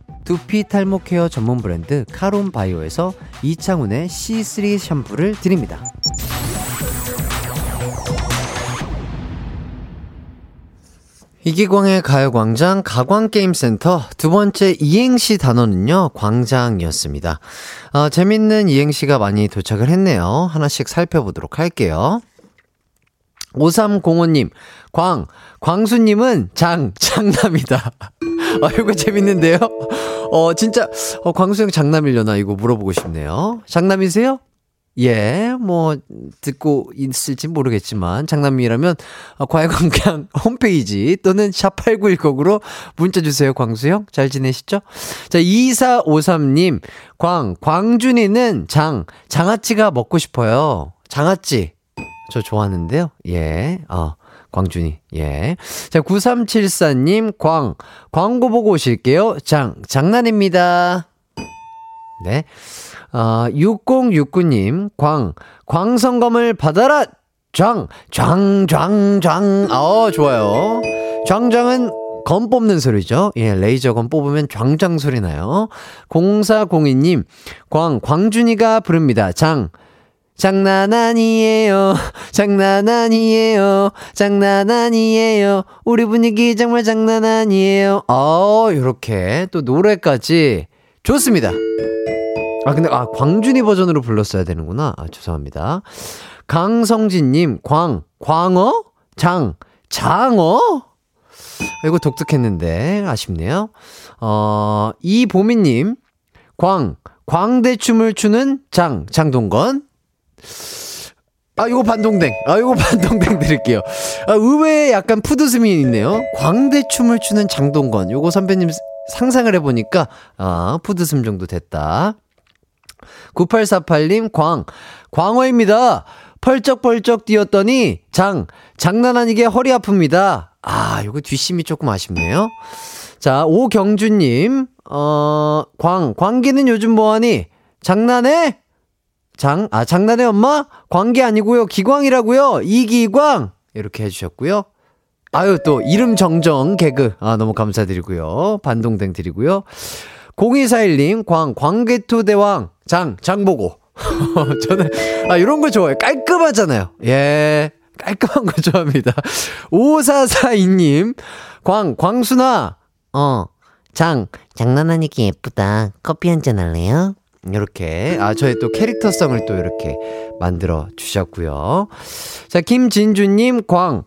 두피 탈모 케어 전문 브랜드 카론 바이오에서 이창훈의 C3 샴푸를 드립니다. 이기광의 가요광장 가광게임센터 두 번째 이행시 단어는요, 광장이었습니다. 어, 재밌는 이행시가 많이 도착을 했네요. 하나씩 살펴보도록 할게요. 5305님, 광, 광수님은 장, 장남이다. 아, 이거 재밌는데요? 어, 진짜, 어, 광수 형 장남이려나 이거 물어보고 싶네요. 장남이세요? 예, 뭐, 듣고 있을지 모르겠지만, 장남이라면, 어, 과외광장 홈페이지 또는 샵8910으로 문자 주세요, 광수형. 잘 지내시죠? 자, 2453님, 광, 광준이는 장, 장아찌가 먹고 싶어요. 장아찌. 저 좋아하는데요. 예, 어. 광준이. 예. 자, 9374님, 광. 광고 보고 오실게요. 장, 장난입니다. 네. 어, 6069님, 광. 광성검을 받아라! 장, 장, 장, 장. 어, 좋아요. 장장은 검 뽑는 소리죠. 예, 레이저 검 뽑으면 장장 소리 나요. 0402님, 광, 광준이가 부릅니다. 장, 장난 아니에요. 장난 아니에요. 장난 아니에요. 우리 분위기 정말 장난 아니에요. 어, 요렇게 또 노래까지 좋습니다. 아, 근데, 아, 광준이 버전으로 불렀어야 되는구나. 아, 죄송합니다. 강성진님, 광, 광어? 장, 장어? 이거 독특했는데, 아쉽네요. 어, 이보미님, 광, 광대춤을 추는 장, 장동건. 아, 이거 반동댕. 아, 이거 반동댕 드릴게요. 아, 의외에 약간 푸드스미 있네요. 광대춤을 추는 장동건. 요거 선배님 상상을 해보니까, 아, 푸드슴 정도 됐다. 9848님, 광. 광어입니다. 펄쩍펄쩍 뛰었더니, 장. 장난 아니게 허리 아픕니다. 아, 요거 뒷심이 조금 아쉽네요. 자, 오경주님, 어, 광. 광기는 요즘 뭐하니? 장난해? 장, 아, 장난해 엄마? 광기 아니고요. 기광이라고요. 이기광. 이렇게 해주셨고요. 아유, 또, 이름 정정 개그. 아, 너무 감사드리고요. 반동댕 드리고요. 0241님, 광, 광개토 대왕, 장, 장보고. 저는, 아, 이런 거 좋아해요. 깔끔하잖아요. 예. 깔끔한 거 좋아합니다. 5442님, 광, 광순아, 어, 장, 장난하니까 예쁘다. 커피 한 잔 할래요? 이렇게 아 저의 또 캐릭터성을 또 이렇게 만들어 주셨고요. 자 김진주님 광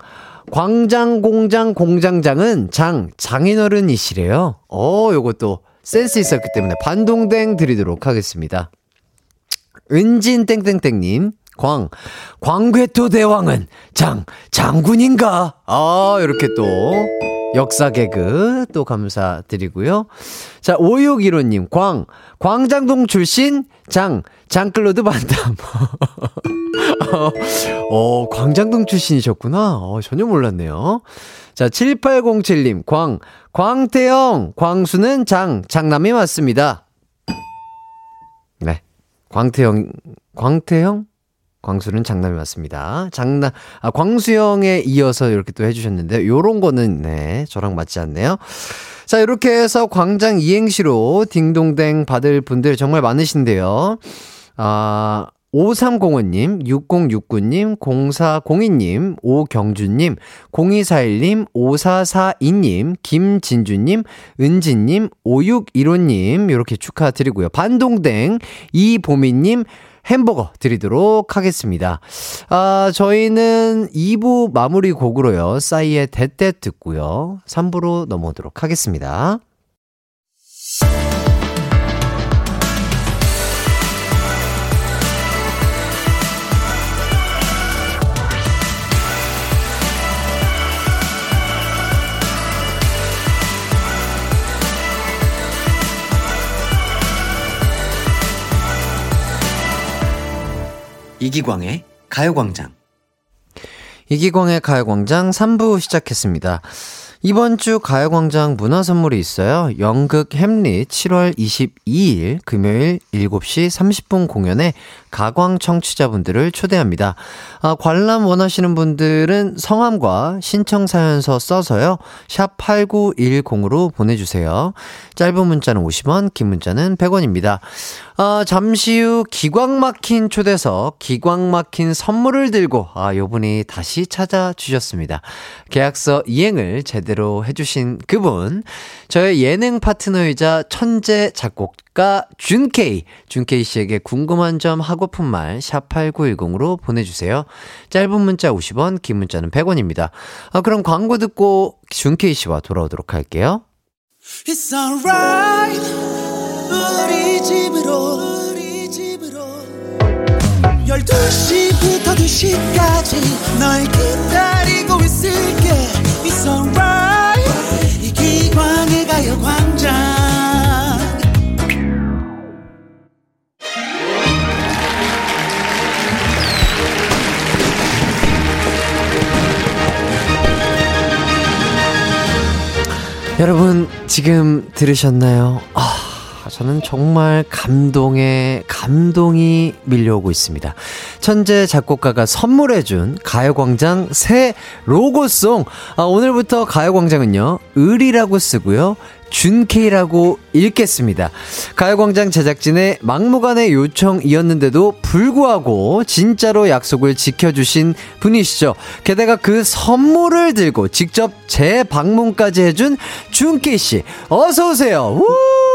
광장 공장 공장장은 장 장인어른이시래요. 어 요것도 센스 있었기 때문에 반동댕 드리도록 하겠습니다. 은진 땡땡땡님 광 광괴토 대왕은 장 장군인가? 아 이렇게 또 역사 개그 또 감사드리고요. 자, 5615님, 광, 광장동 출신 장, 장클로드 반담. 어, 어, 광장동 출신이셨구나. 어, 전혀 몰랐네요. 자, 7807님, 광, 광태영, 광수는 장, 장남이 맞습니다. 네. 광태영, 광태영? 광수는 장남이 맞습니다. 장남, 아, 광수형에 이어서 이렇게 또 해주셨는데, 요런 거는, 네, 저랑 맞지 않네요. 자, 이렇게 해서 광장 이행시로 딩동댕 받을 분들 정말 많으신데요. 아, 5305님, 6069님, 0402님, 오경주님, 0241님, 5442님, 김진주님, 은진님, 5615님, 이렇게 축하드리고요. 반동댕, 이보미님, 햄버거 드리도록 하겠습니다. 아, 저희는 2부 마무리 곡으로요. 싸이의 대때 듣고요. 3부로 넘어오도록 하겠습니다. 이기광의 가요광장. 이기광의 가요광장 3부 시작했습니다. 이번 주 가요광장 문화 선물이 있어요. 연극 햄릿 7월 22일 금요일 7시 30분 공연에 가광 청취자분들을 초대합니다. 아, 관람 원하시는 분들은 성함과 신청 사연서 써서요. 샵 8910으로 보내주세요. 짧은 문자는 50원, 긴 문자는 100원입니다. 아, 잠시 후 기광 막힌 초대석, 기광 막힌 선물을 들고, 아, 요 분이 다시 찾아주셨습니다. 계약서 이행을 제대로 해주신 그분, 저의 예능 파트너이자 천재 작곡가 준케이, 준케이 씨에게 궁금한 점 하고픈 말, 샵8910으로 보내주세요. 짧은 문자 50원, 긴 문자는 100원입니다. 아, 그럼 광고 듣고 준케이 씨와 돌아오도록 할게요. It's alright. 우리 집으로. 우리 집으로 12시부터 2시까지 널 기다리고 있을게. It's alright 이 기광의 가요 광장. 여러분 지금 들으셨나요? 아 저는 정말 감동에 감동이 밀려오고 있습니다. 천재 작곡가가 선물해준 가요광장 새 로고송. 아, 오늘부터 가요광장은요, 을이라고 쓰고요. 준케이라고 읽겠습니다. 가요광장 제작진의 막무가내 요청이었는데도 불구하고 진짜로 약속을 지켜주신 분이시죠. 게다가 그 선물을 들고 직접 제 방문까지 해준 준케이 씨, 어서 오세요. 우!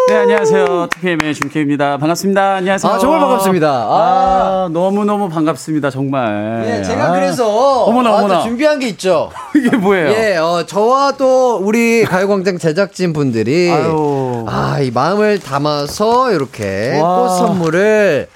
네, 안녕하세요. 투피엠의 준케입니다. 반갑습니다. 안녕하세요. 아, 정말 반갑습니다. 아, 아 너무너무 반갑습니다. 정말. 예, 제가 아. 그래서 어머나, 어머나. 준비한 게 있죠. 이게 뭐예요? 예, 어, 저와 또 우리 가요광장 제작진 분들이 아, 이 마음을 담아서 이렇게 와. 꽃 선물을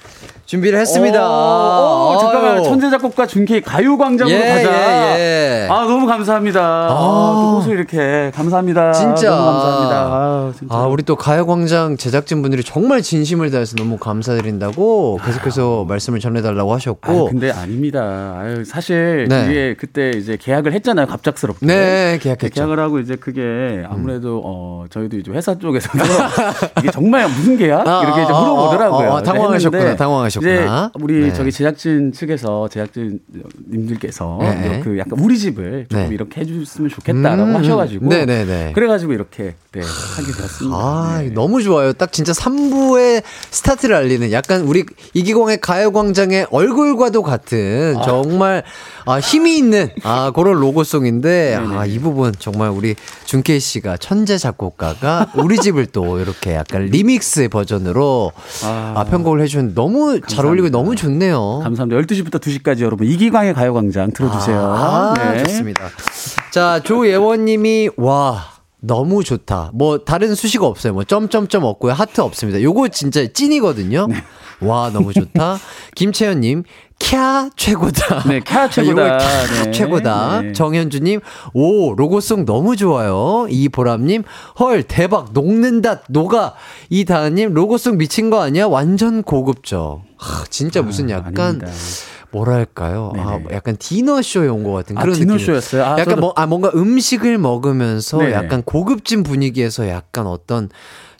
준비를 했습니다. 오, 오, 잠깐만 천재 작곡가 준케 가요광장으로 예, 가자. 예, 예. 아 너무 감사합니다. 아, 아또 이렇게 감사합니다. 진짜 너무 감사합니다. 아, 아, 우리 또 가요광장 제작진 분들이 정말 진심을 다해서 너무 감사드린다고 계속해서 아. 말씀을 전해달라고 하셨고. 아 근데 아닙니다. 아유, 사실 네. 이게 그때 이제 계약을 했잖아요. 갑작스럽게. 네, 계약했죠. 계약을 하고 이제 그게 아무래도 음. 어 저희도 이제 회사 쪽에서도 이게 정말 무슨 계약 아, 이렇게 이제 물어보더라고요. 아, 당황하셨구나. 당황하셨구나. 이제 우리 네. 저기 제작진 측에서 제작진님들께서 네. 그 약간 우리 집을 조금 네. 이렇게 해줬으면 좋겠다라고 음. 하셔가지고 네네네. 그래가지고 이렇게 네, 하게 되었습니다. 아 네. 너무 좋아요. 딱 진짜 3부의 스타트를 알리는 약간 우리 이기광의 가요광장의 얼굴과도 같은 아. 정말 아, 힘이 있는 아 그런 로고송인데 아 이 부분 정말 우리 준케이 씨가 천재 작곡가가 우리 집을 또 이렇게 약간 리믹스 버전으로 아, 아 편곡을 해주는 너무 감사합니다. 잘 어울리고 너무 좋네요. 감사합니다. 12시부터 2시까지 여러분 이기광의 가요광장 들어주세요. 아, 네. 좋습니다. 자 조예원님이 와. 너무 좋다. 뭐 다른 수식어 없어요. 뭐 점점점 없고요. 하트 없습니다. 요거 진짜 찐이거든요. 네. 와 너무 좋다. 김채연님 캬 최고다. 네, 캬 최고다. 캬 네. 최고다. 네. 정현주님, 오 로고송 너무 좋아요. 이보람님, 헐 대박 녹는다 녹아. 이다은님 로고송 미친 거 아니야? 완전 고급져. 하, 진짜 무슨 아, 약간. 아, 뭐랄까요? 네네. 아, 약간 디너쇼에 온 것 같은 아, 그런 아, 디너쇼였어요. 아, 약간 저도... 뭐, 아, 뭔가 음식을 먹으면서 네네. 약간 고급진 분위기에서 약간 어떤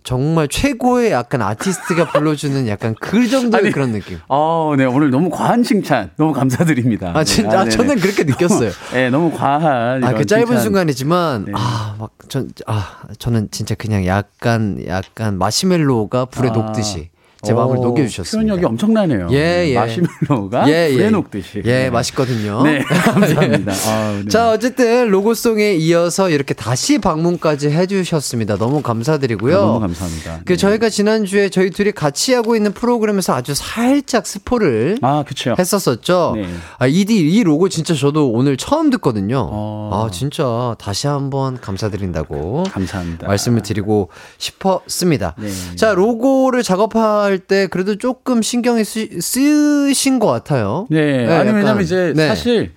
정말 최고의 약간 아티스트가 불러주는 약간 그 정도의 아니, 그런 느낌. 아, 네. 오늘 너무 과한 칭찬 너무 감사드립니다. 아, 진짜. 네. 아, 저는 그렇게 느꼈어요. 네, 너무 과한. 아, 그 짧은 칭찬. 순간이지만, 네. 아, 막, 전, 아, 저는 진짜 그냥 약간, 약간 마시멜로가 불에 아. 녹듯이. 제 마음을 녹여주셨습니다. 표현력이 엄청나네요. 예, 예. 마시멜로가 예, 예. 녹듯이. 예, 네. 맛있거든요. 네, 감사합니다. 아, 네. 자, 어쨌든 로고송에 이어서 이렇게 다시 방문까지 해주셨습니다. 너무 감사드리고요. 아, 너무 감사합니다. 그 네. 저희가 지난주에 저희 둘이 같이 하고 있는 프로그램에서 아주 살짝 스포를 아, 그쵸. 했었었죠. 네. 아, 이, 이 로고 진짜 저도 오늘 처음 듣거든요. 어. 아, 진짜 다시 한번 감사드린다고. 감사합니다. 말씀을 드리고 싶었습니다. 네. 자, 로고를 작업할 때 그래도 조금 신경이 쓰, 쓰신 것 같아요. 네. 네 아니, 왜냐면 이제 네. 사실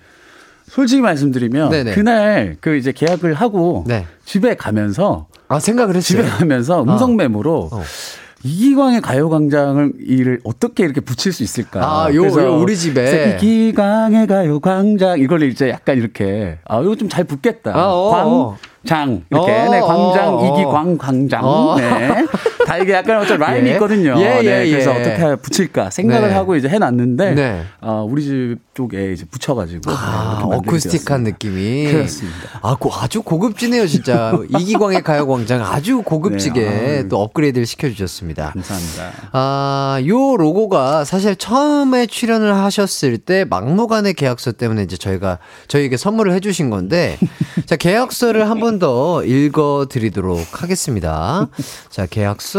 솔직히 말씀드리면 네네. 그날 그 이제 계약을 하고 네. 집에 가면서 아 생각을 했어요. 집에 가면서 음성 메모로 어. 어. 이기광의 가요광장을 이를 어떻게 이렇게 붙일 수 있을까? 아, 요, 요 우리 집에 이기광의 가요광장 이걸 이제 약간 이렇게 아 이거 좀 잘 붙겠다. 아, 어, 광 어. 장 이렇게 어, 네 광장 어, 이기광 광장 어. 네. 다 이게 약간 어떤 라임이 예. 있거든요. 예, 예, 네, 그래서 예. 어떻게 붙일까 생각을 네. 하고 이제 해놨는데 네. 어, 우리 집 쪽에 이제 붙여가지고 아, 네, 어쿠스틱한 느낌이 그렇습니다. 아, 고, 아주 고급지네요 진짜 이기광의 가요광장 아주 고급지게 네, 아, 또 업그레이드를 시켜주셨습니다. 감사합니다. 아, 요 로고가 사실 처음에 출연을 하셨을 때 막무가내 계약서 때문에 이제 저희가 저희에게 선물을 해주신 건데 자 계약서를 한 번 더 읽어드리도록 하겠습니다. 자, 계약서.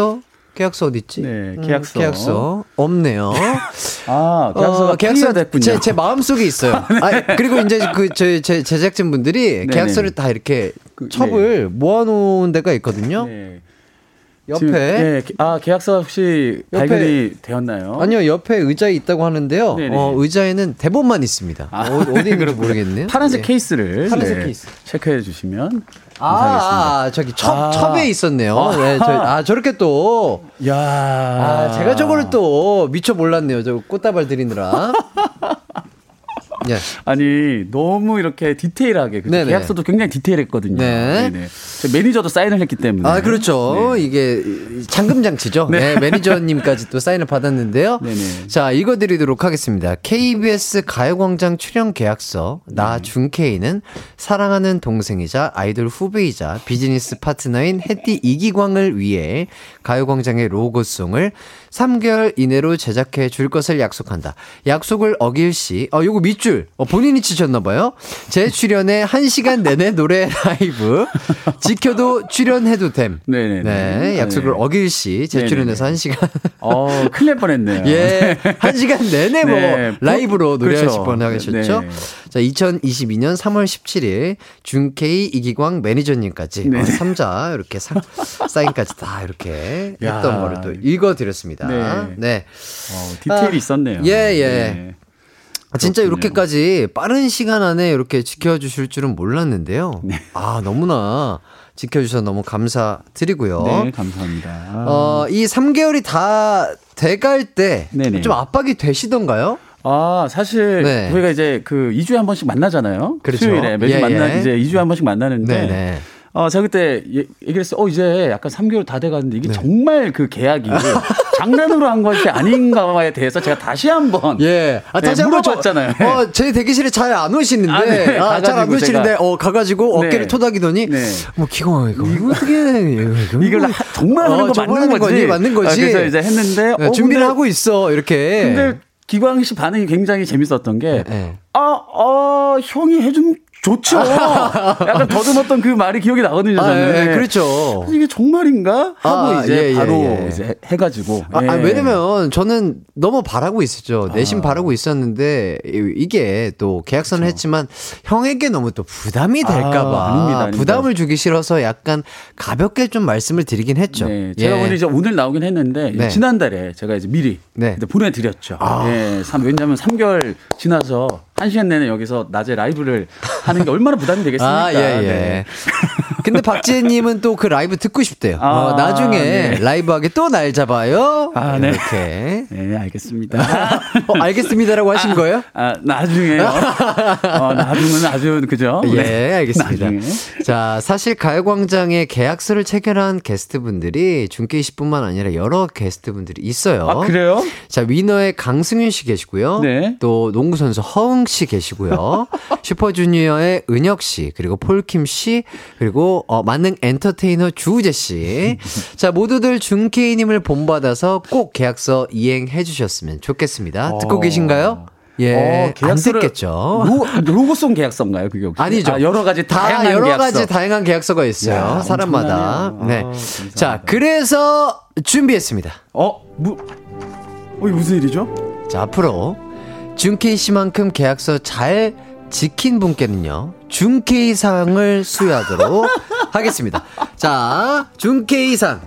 계약서 어디 있지? 네, 음, 계약서. 음, 계약서 없네요. 아, 계약서가 어, 계약서 됐군요. 제, 제 마음 속에 있어요. 아, 그리고 이제 그제 제 제작진 분들이 계약서를 다 이렇게 그, 첩을 네. 모아 놓은 데가 있거든요. 네. 옆에 지금, 예, 아 계약서 혹시 옆에, 발견이 되었나요? 아니요 옆에 의자에 있다고 하는데요. 어, 의자에는 대본만 있습니다. 아, 어, 디 있는지 모르겠네요. 파란색 네. 케이스를 파란색 네, 케이스 체크해 주시면 아, 아, 저기 첩 아. 첩에 있었네요. 아. 네, 저, 아 저렇게 또 야, 아, 제가 저거를 또 미처 몰랐네요. 저 꽃다발 드리느라. 네. 아니 너무 이렇게 디테일하게 계약서도 굉장히 디테일했거든요. 네. 네네. 매니저도 사인을 했기 때문에. 아 그렇죠. 네. 이게 잠금 장치죠. 네. 네. 매니저님까지 또 사인을 받았는데요. 네네. 자 읽어드리도록 하겠습니다. KBS 가요광장 출연 계약서 나 네. 준케이는 사랑하는 동생이자 아이돌 후배이자 비즈니스 파트너인 해띠 이기광을 위해 가요광장의 로고송을 3개월 이내로 제작해 줄 것을 약속한다. 약속을 어길 시, 어, 요거 밑줄, 어, 본인이 치셨나봐요. 제 출연에 1시간 내내 노래 라이브, 지켜도 출연해도 됨. 네네. 네. 약속을 네. 어길 시, 제 출연해서 1시간. 어, 큰일 날 뻔했네요. 예. 1시간 내내 뭐, 네. 라이브로 노래하실 그렇죠. 뻔 하셨죠. 네. 자, 2022년 3월 17일 준케이 이기광 매니저님까지 네. 어, 3자 이렇게 사, 사인까지 다 이렇게 야. 했던 거를 또 읽어드렸습니다. 네. 네. 어, 디테일이 아, 있었네요. 예, 예. 네. 아, 진짜 이렇게까지 빠른 시간 안에 이렇게 지켜주실 줄은 몰랐는데요. 네. 아, 너무나 지켜주셔서 너무 감사드리고요. 네, 감사합니다. 어, 이 3개월이 다 돼갈 때 좀 압박이 되시던가요? 아, 사실 네. 우리가 이제 그 2주에 한 번씩 만나잖아요. 그렇죠. 수요일에 매주 예, 만나 예. 이제 2주에 한 번씩 만나는데 네네. 네. 어, 제가 그때 얘기를 했어요. 어, 이제 약간 3개월 다 돼가는데 이게 네. 정말 그 계약이 장난으로 한 것이 아닌가에 대해서 제가 다시 한번 예, 아, 다시 네, 물어봤잖아요. 저, 어, 제 대기실에 잘 안 오시는데, 아, 네. 아, 잘안 오시는데, 어, 가가지고 어깨를 네. 토닥이더니, 네. 뭐 기광 이거 이거 어떻게 이걸 정말 하는 거 어, 맞는 거지, 맞는 거지. 아, 그래서 이제 했는데 네, 어, 준비를 근데, 하고 있어 이렇게. 근데 기광 씨 반응이 굉장히 재밌었던 게, 네. 아, 어, 형이 해준 좋죠. 약간 더듬었던 그 말이 기억이 나거든요. 저는. 아, 예, 그렇죠. 이게 정말인가 하고 아, 이제 예, 예 바로 예, 이제 해가지고. 아, 아, 예. 왜냐면 저는 너무 바라고 있었죠. 내심 아. 바라고 있었는데 이게 또 계약서는 그렇죠. 했지만 형에게 너무 또 부담이 될까봐 아, 아닙니다, 아닙니다. 부담을 주기 싫어서 약간 가볍게 좀 말씀을 드리긴 했죠. 네, 제가 오늘 이제 오늘 나오긴 했는데 네. 지난달에 제가 이제 미리 네. 보내드렸죠. 아. 예, 왜냐하면 3개월 지나서 한 시간 내내 여기서 낮에 라이브를 하는 게 얼마나 부담이 되겠습니까? 아, 예, 예. 네. 근데 박지혜님은 또 그 라이브 듣고 싶대요. 아, 어, 나중에 네. 라이브하게 또 날 잡아요. 아, 네. 이렇게. 네, 알겠습니다. 어, 알겠습니다라고 하신 거예요? 아, 나중에요. 어, 나중은 아주, 그죠? 예, 네. 알겠습니다. 나중에. 자, 사실 가요광장에 계약서를 체결한 게스트분들이 중계 20분만 아니라 여러 게스트분들이 있어요. 아, 그래요? 자, 위너의 강승윤 씨 계시고요. 네. 또 농구선수 허웅 씨 계시고요. 슈퍼주니어의 은혁 씨, 그리고 폴킴 씨, 그리고 어, 만능 엔터테이너 주우재 씨. 자, 모두들 준케이 님을 본받아서 꼭 계약서 이행해 주셨으면 좋겠습니다. 듣고 어. 계신가요? 예, 어, 안 듣겠죠. 로, 고송 계약서인가요, 그게 혹시? 아니죠. 아, 여러 가지 다양한 여러 계약서. 가지 다양한 계약서가 있어요. 야, 사람마다. 네. 아, 자, 그래서 준비했습니다. 어, 무, 어, 무슨 일이죠? 자, 앞으로 준케이 씨만큼 계약서 잘 지킨 분께는요, 준케이상을 수여하도록 하겠습니다. 자, 준케이상.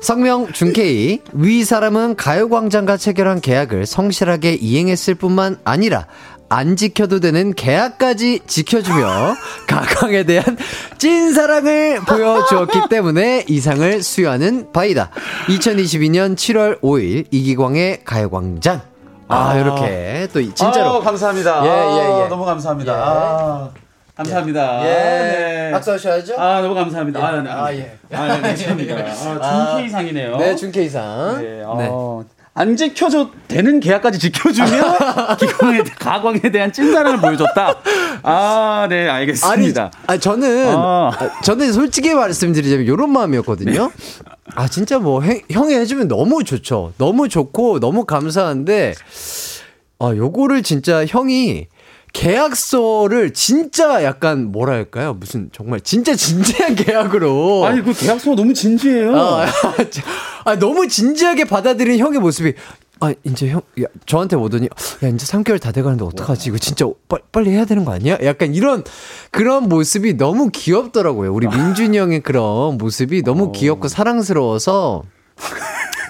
성명 준케이. 위 사람은 가요광장과 체결한 계약을 성실하게 이행했을 뿐만 아니라 안 지켜도 되는 계약까지 지켜주며 가광에 대한 찐 사랑을 보여주었기 때문에 이상을 수여하는 바이다. 2022년 7월 5일 이기광의 가요광장. 아, 아, 이렇게 또 진짜로. 아, 감사합니다. 예, 예, 예. 너무 감사합니다. 예. 아, 감사합니다. 예. 네. 박수 하셔야죠. 아, 너무 감사합니다. 예. 아, 네. 아, 예. 아, 네, 감사합니다. 아, 준케이상이네요. 네, 준케이상. 네. 어, 네. 안 지켜줘 되는 계약까지 지켜주며 기광의 가광에 대한 찐사랑을 보여줬다. 아, 네, 알겠습니다. 아니, 아, 저는 아. 저는 솔직히 말씀드리자면 이런 마음이었거든요. 네. 아 진짜 뭐 해, 형이 해주면 너무 좋죠. 너무 좋고 너무 감사한데 아 요거를 진짜 형이 계약서를 진짜 약간 뭐랄까요 무슨 정말 진짜 진지한 계약으로 아니 그 계약서 너무 진지해요. 아, 아, 너무 진지하게 받아들인 형의 모습이 아, 이제 형, 야, 저한테 오더니, 야, 이제 3개월 다 돼가는데 어떡하지? 이거 진짜 빨리, 빨리 해야 되는 거 아니야? 약간 이런, 그런 모습이 너무 귀엽더라고요. 우리 민준이 형의 그런 모습이 너무 어. 귀엽고 사랑스러워서,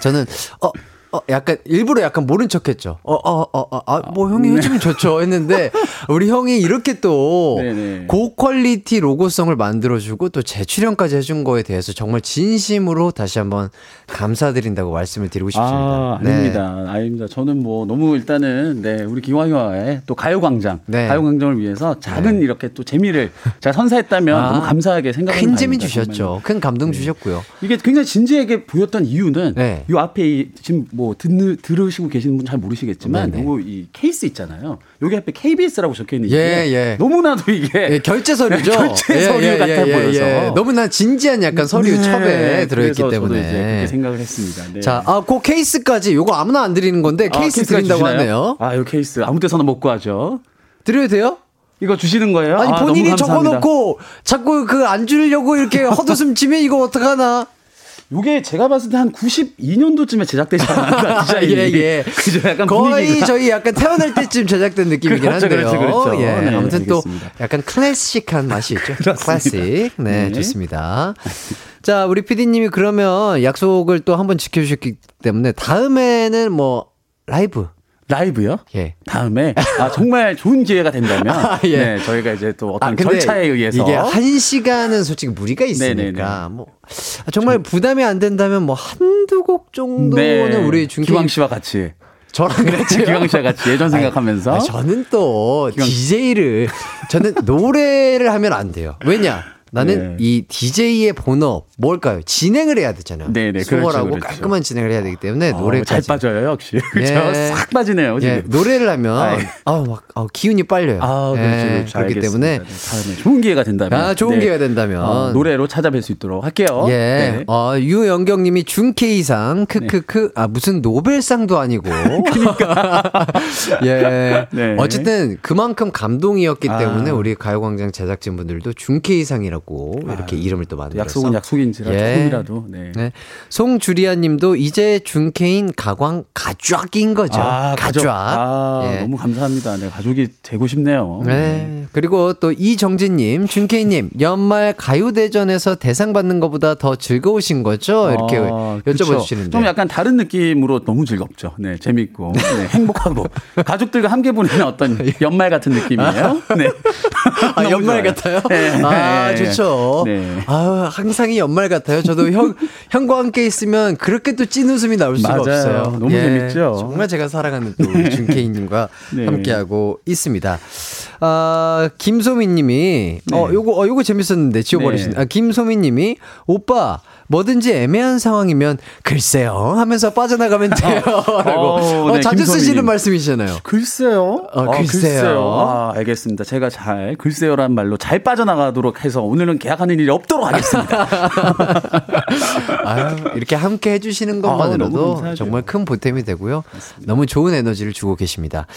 저는, 어, 어, 약간 일부러 약간 모른 척했죠. 어, 어, 어, 어, 아, 뭐 형이 네. 해주면 좋죠. 했는데 우리 형이 이렇게 또 고퀄리티 로고성을 만들어주고 또 재출연까지 해준 거에 대해서 정말 진심으로 다시 한번 감사드린다고 말씀을 드리고 싶습니다. 아, 네. 아닙니다. 아닙니다. 저는 뭐 너무 일단은 네 우리 기화유화의 또 가요광장, 네. 가요광장을 위해서 작은 네. 이렇게 또 재미를 제가 선사했다면 아, 너무 감사하게 생각합니다. 큰 재미 주셨죠. 큰 감동 네. 주셨고요. 이게 굉장히 진지하게 보였던 이유는 네. 이 앞에 지금 뭐 듣는 들으시고 계시는 분 잘 모르시겠지만 요거 이 케이스 있잖아요. 여기 앞에 KBS라고 적혀 있는 게 예, 예. 너무나도 이게 예, 결제 서류죠. 결제 서류 예, 예, 같아 예, 보여서 너무나 진지한 약간 서류 네, 첩에 들어 있기 때문에 그렇게 생각을 했습니다. 네. 자, 아, 그 케이스까지 요거 아무나 안 드리는 건데 아, 케이스 드린다고 주시나요? 하네요. 아, 요 케이스 아무 데서나 못 구하죠. 드려도 돼요? 이거 주시는 거예요? 아니 아, 본인이 적어놓고 자꾸 그 안 주려고 이렇게 헛웃음 치면 이거 어떡하나? 요게 제가 봤을 때 한 92년도쯤에 제작되지 않았나 디자인이. 예, 예. 그죠? 약간 거의 분위기가. 저희 약간 태어날 때쯤 제작된 느낌이긴 그렇죠, 한데요. 그렇죠, 그렇죠. 예. 네, 아무튼 알겠습니다. 또 약간 클래식한 맛이 있죠. 클래식. 네, 네, 좋습니다. 자, 우리 피디님이 그러면 약속을 또 한번 지켜주셨기 때문에 다음에는 뭐 라이브 라이브요? 예. 다음에 아 정말 좋은 기회가 된다면 아, 예. 네, 저희가 이제 또 어떤 아, 절차에 의해서 이게 한 시간은 솔직히 무리가 있으니까 네네네. 뭐 아, 정말 부담이 안 된다면 뭐 한두 곡 정도는 네. 우리 중기 기광 씨와 같이 저랑 같이 기광 씨와 같이 예전 생각하면서 아니, 저는 또 기광... DJ를 저는 노래를 하면 안 돼요. 왜냐? 나는 네. 이 DJ의 본업 뭘까요? 진행을 해야 되잖아요. 네네. 수월하고 그렇죠, 그렇죠. 깔끔한 진행을 해야 되기 때문에 어, 노래 잘 빠져요 역시. 그렇죠. 네. 싹 빠지네요. 지금. 네. 노래를 하면 아막 아, 기운이 빨려요. 아 그렇죠. 네. 그렇죠. 그렇기. 때문에 네, 다음에 좋은 기회가 된다면 아 좋은 네. 기회가 된다면 어, 노래로 찾아뵐 수 있도록 할게요. 예. 네. 어, 유영경님이 준케이상 크크크 아 무슨 노벨상도 아니고. 그러니까. 예. 어쨌든 그만큼 감동이었기 아. 때문에 우리 가요광장 제작진분들도 준케이상이라고. 아, 이렇게 이름을 또 만들어서 약속은 약속인지라 예. 조금이라도 네. 네. 송주리아님도 이제 중케인 가광 가족인 거죠. 아, 가족. 아, 예. 너무 감사합니다. 네, 가족이 되고 싶네요. 네. 네. 그리고 또 이정진님, 준케이님 연말 가요대전에서 대상 받는 것보다 더 즐거우신 거죠? 이렇게 아, 여쭤봐 주시는데 좀 약간 다른 느낌으로 너무 즐겁죠. 네, 재밌고 네, 행복하고 가족들과 함께 보내는 어떤 연말 같은 느낌이에요. 네. 아, 연말 좋아요. 같아요? 네. 아, 좋죠. 그렇죠. 네. 아, 항상 이 연말 같아요. 저도 형, 형과 함께 있으면 그렇게 또 찐 웃음이 나올 수가 맞아요. 없어요. 너무 예, 재밌죠. 정말 제가 사랑하는 또 준케이님과 네. 함께하고 있습니다. 아, 김소민 님이, 네. 어, 요거, 어, 요거 재밌었는데 지워버리신, 네. 아, 김소민 님이, 오빠, 뭐든지 애매한 상황이면 글쎄요 하면서 빠져나가면 돼요. 라고 어, 네, 자주. 쓰시는 말씀이시잖아요. 글쎄요. 어, 글쎄요. 아, 글쎄요. 아, 알겠습니다. 제가 잘 글쎄요란 말로 잘 빠져나가도록 해서 오늘은 계약하는 일이 없도록 하겠습니다. 아유, 이렇게 함께 해주시는 것만으로도 아, 정말 큰 보탬이 되고요. 맞습니다. 너무 좋은 에너지를 주고 계십니다.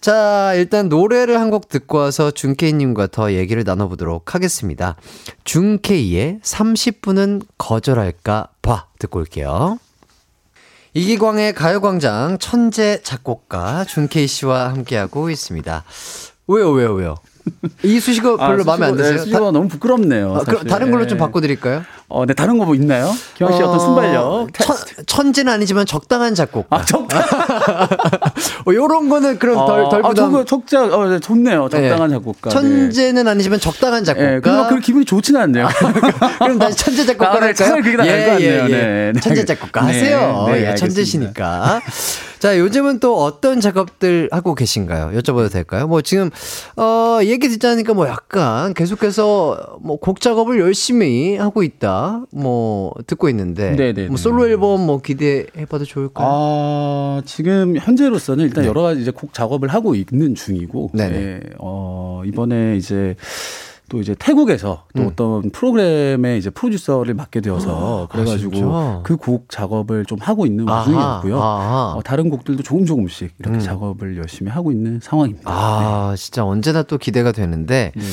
자, 일단 노래를 한 곡 듣고 와서 준케이님과 더 얘기를 나눠보도록 하겠습니다. 준케이의 30분은 거절 할까 봐 듣고 올게요. 이기광의 가요광장 천재 작곡가 준케이 씨와 함께하고 있습니다. 왜요, 왜요, 왜요? 이 수식어 아, 별로 아, 마음에 안 드세요? 네, 수식어 너무 부끄럽네요. 아, 그, 다른 걸로 좀 네. 바꿔드릴까요? 어, 네, 다른 거 뭐 있나요? 기왕 씨 어, 어떤 순발력? 천, 천재는 아니지만 적당한 작곡. 아, 적당. 어, 요런 거는 그럼 덜, 어, 덜 부담. 아, 적자, 어, 네, 좋네요. 적당한 네. 작곡가. 천재는 네. 아니지만 적당한 작곡가. 네, 그럼 그 기분이 좋지는 않네요. 그럼 다시 천재 작곡가 아, 네, 할까요? 예. 예, 예. 네. 천재 작곡가 하세요. 예, 천재시니까. 자, 요즘은 또 어떤 작업들 하고 계신가요? 여쭤봐도 될까요? 뭐 지금, 어, 얘기 듣자니까 뭐 약간 계속해서 뭐 곡 작업을 열심히 하고 있다. 뭐 듣고 있는데. 네네. 뭐 솔로 앨범 뭐 기대해봐도 좋을까요? 아, 지금 현재로서는 일단 네. 여러 가지 이제 곡 작업을 하고 있는 중이고. 네. 네. 어, 이번에 이제 또 이제 태국에서 또 음. 어떤 프로그램의 이제 프로듀서를 맡게 되어서 아, 그래가지고 아, 그곡 작업을 좀 하고 있는 와중이었고요. 어, 다른 곡들도 조금 조금씩 이렇게 음. 작업을 열심히 하고 있는 상황입니다. 아 네. 진짜 언제나 또 기대가 되는데 네네.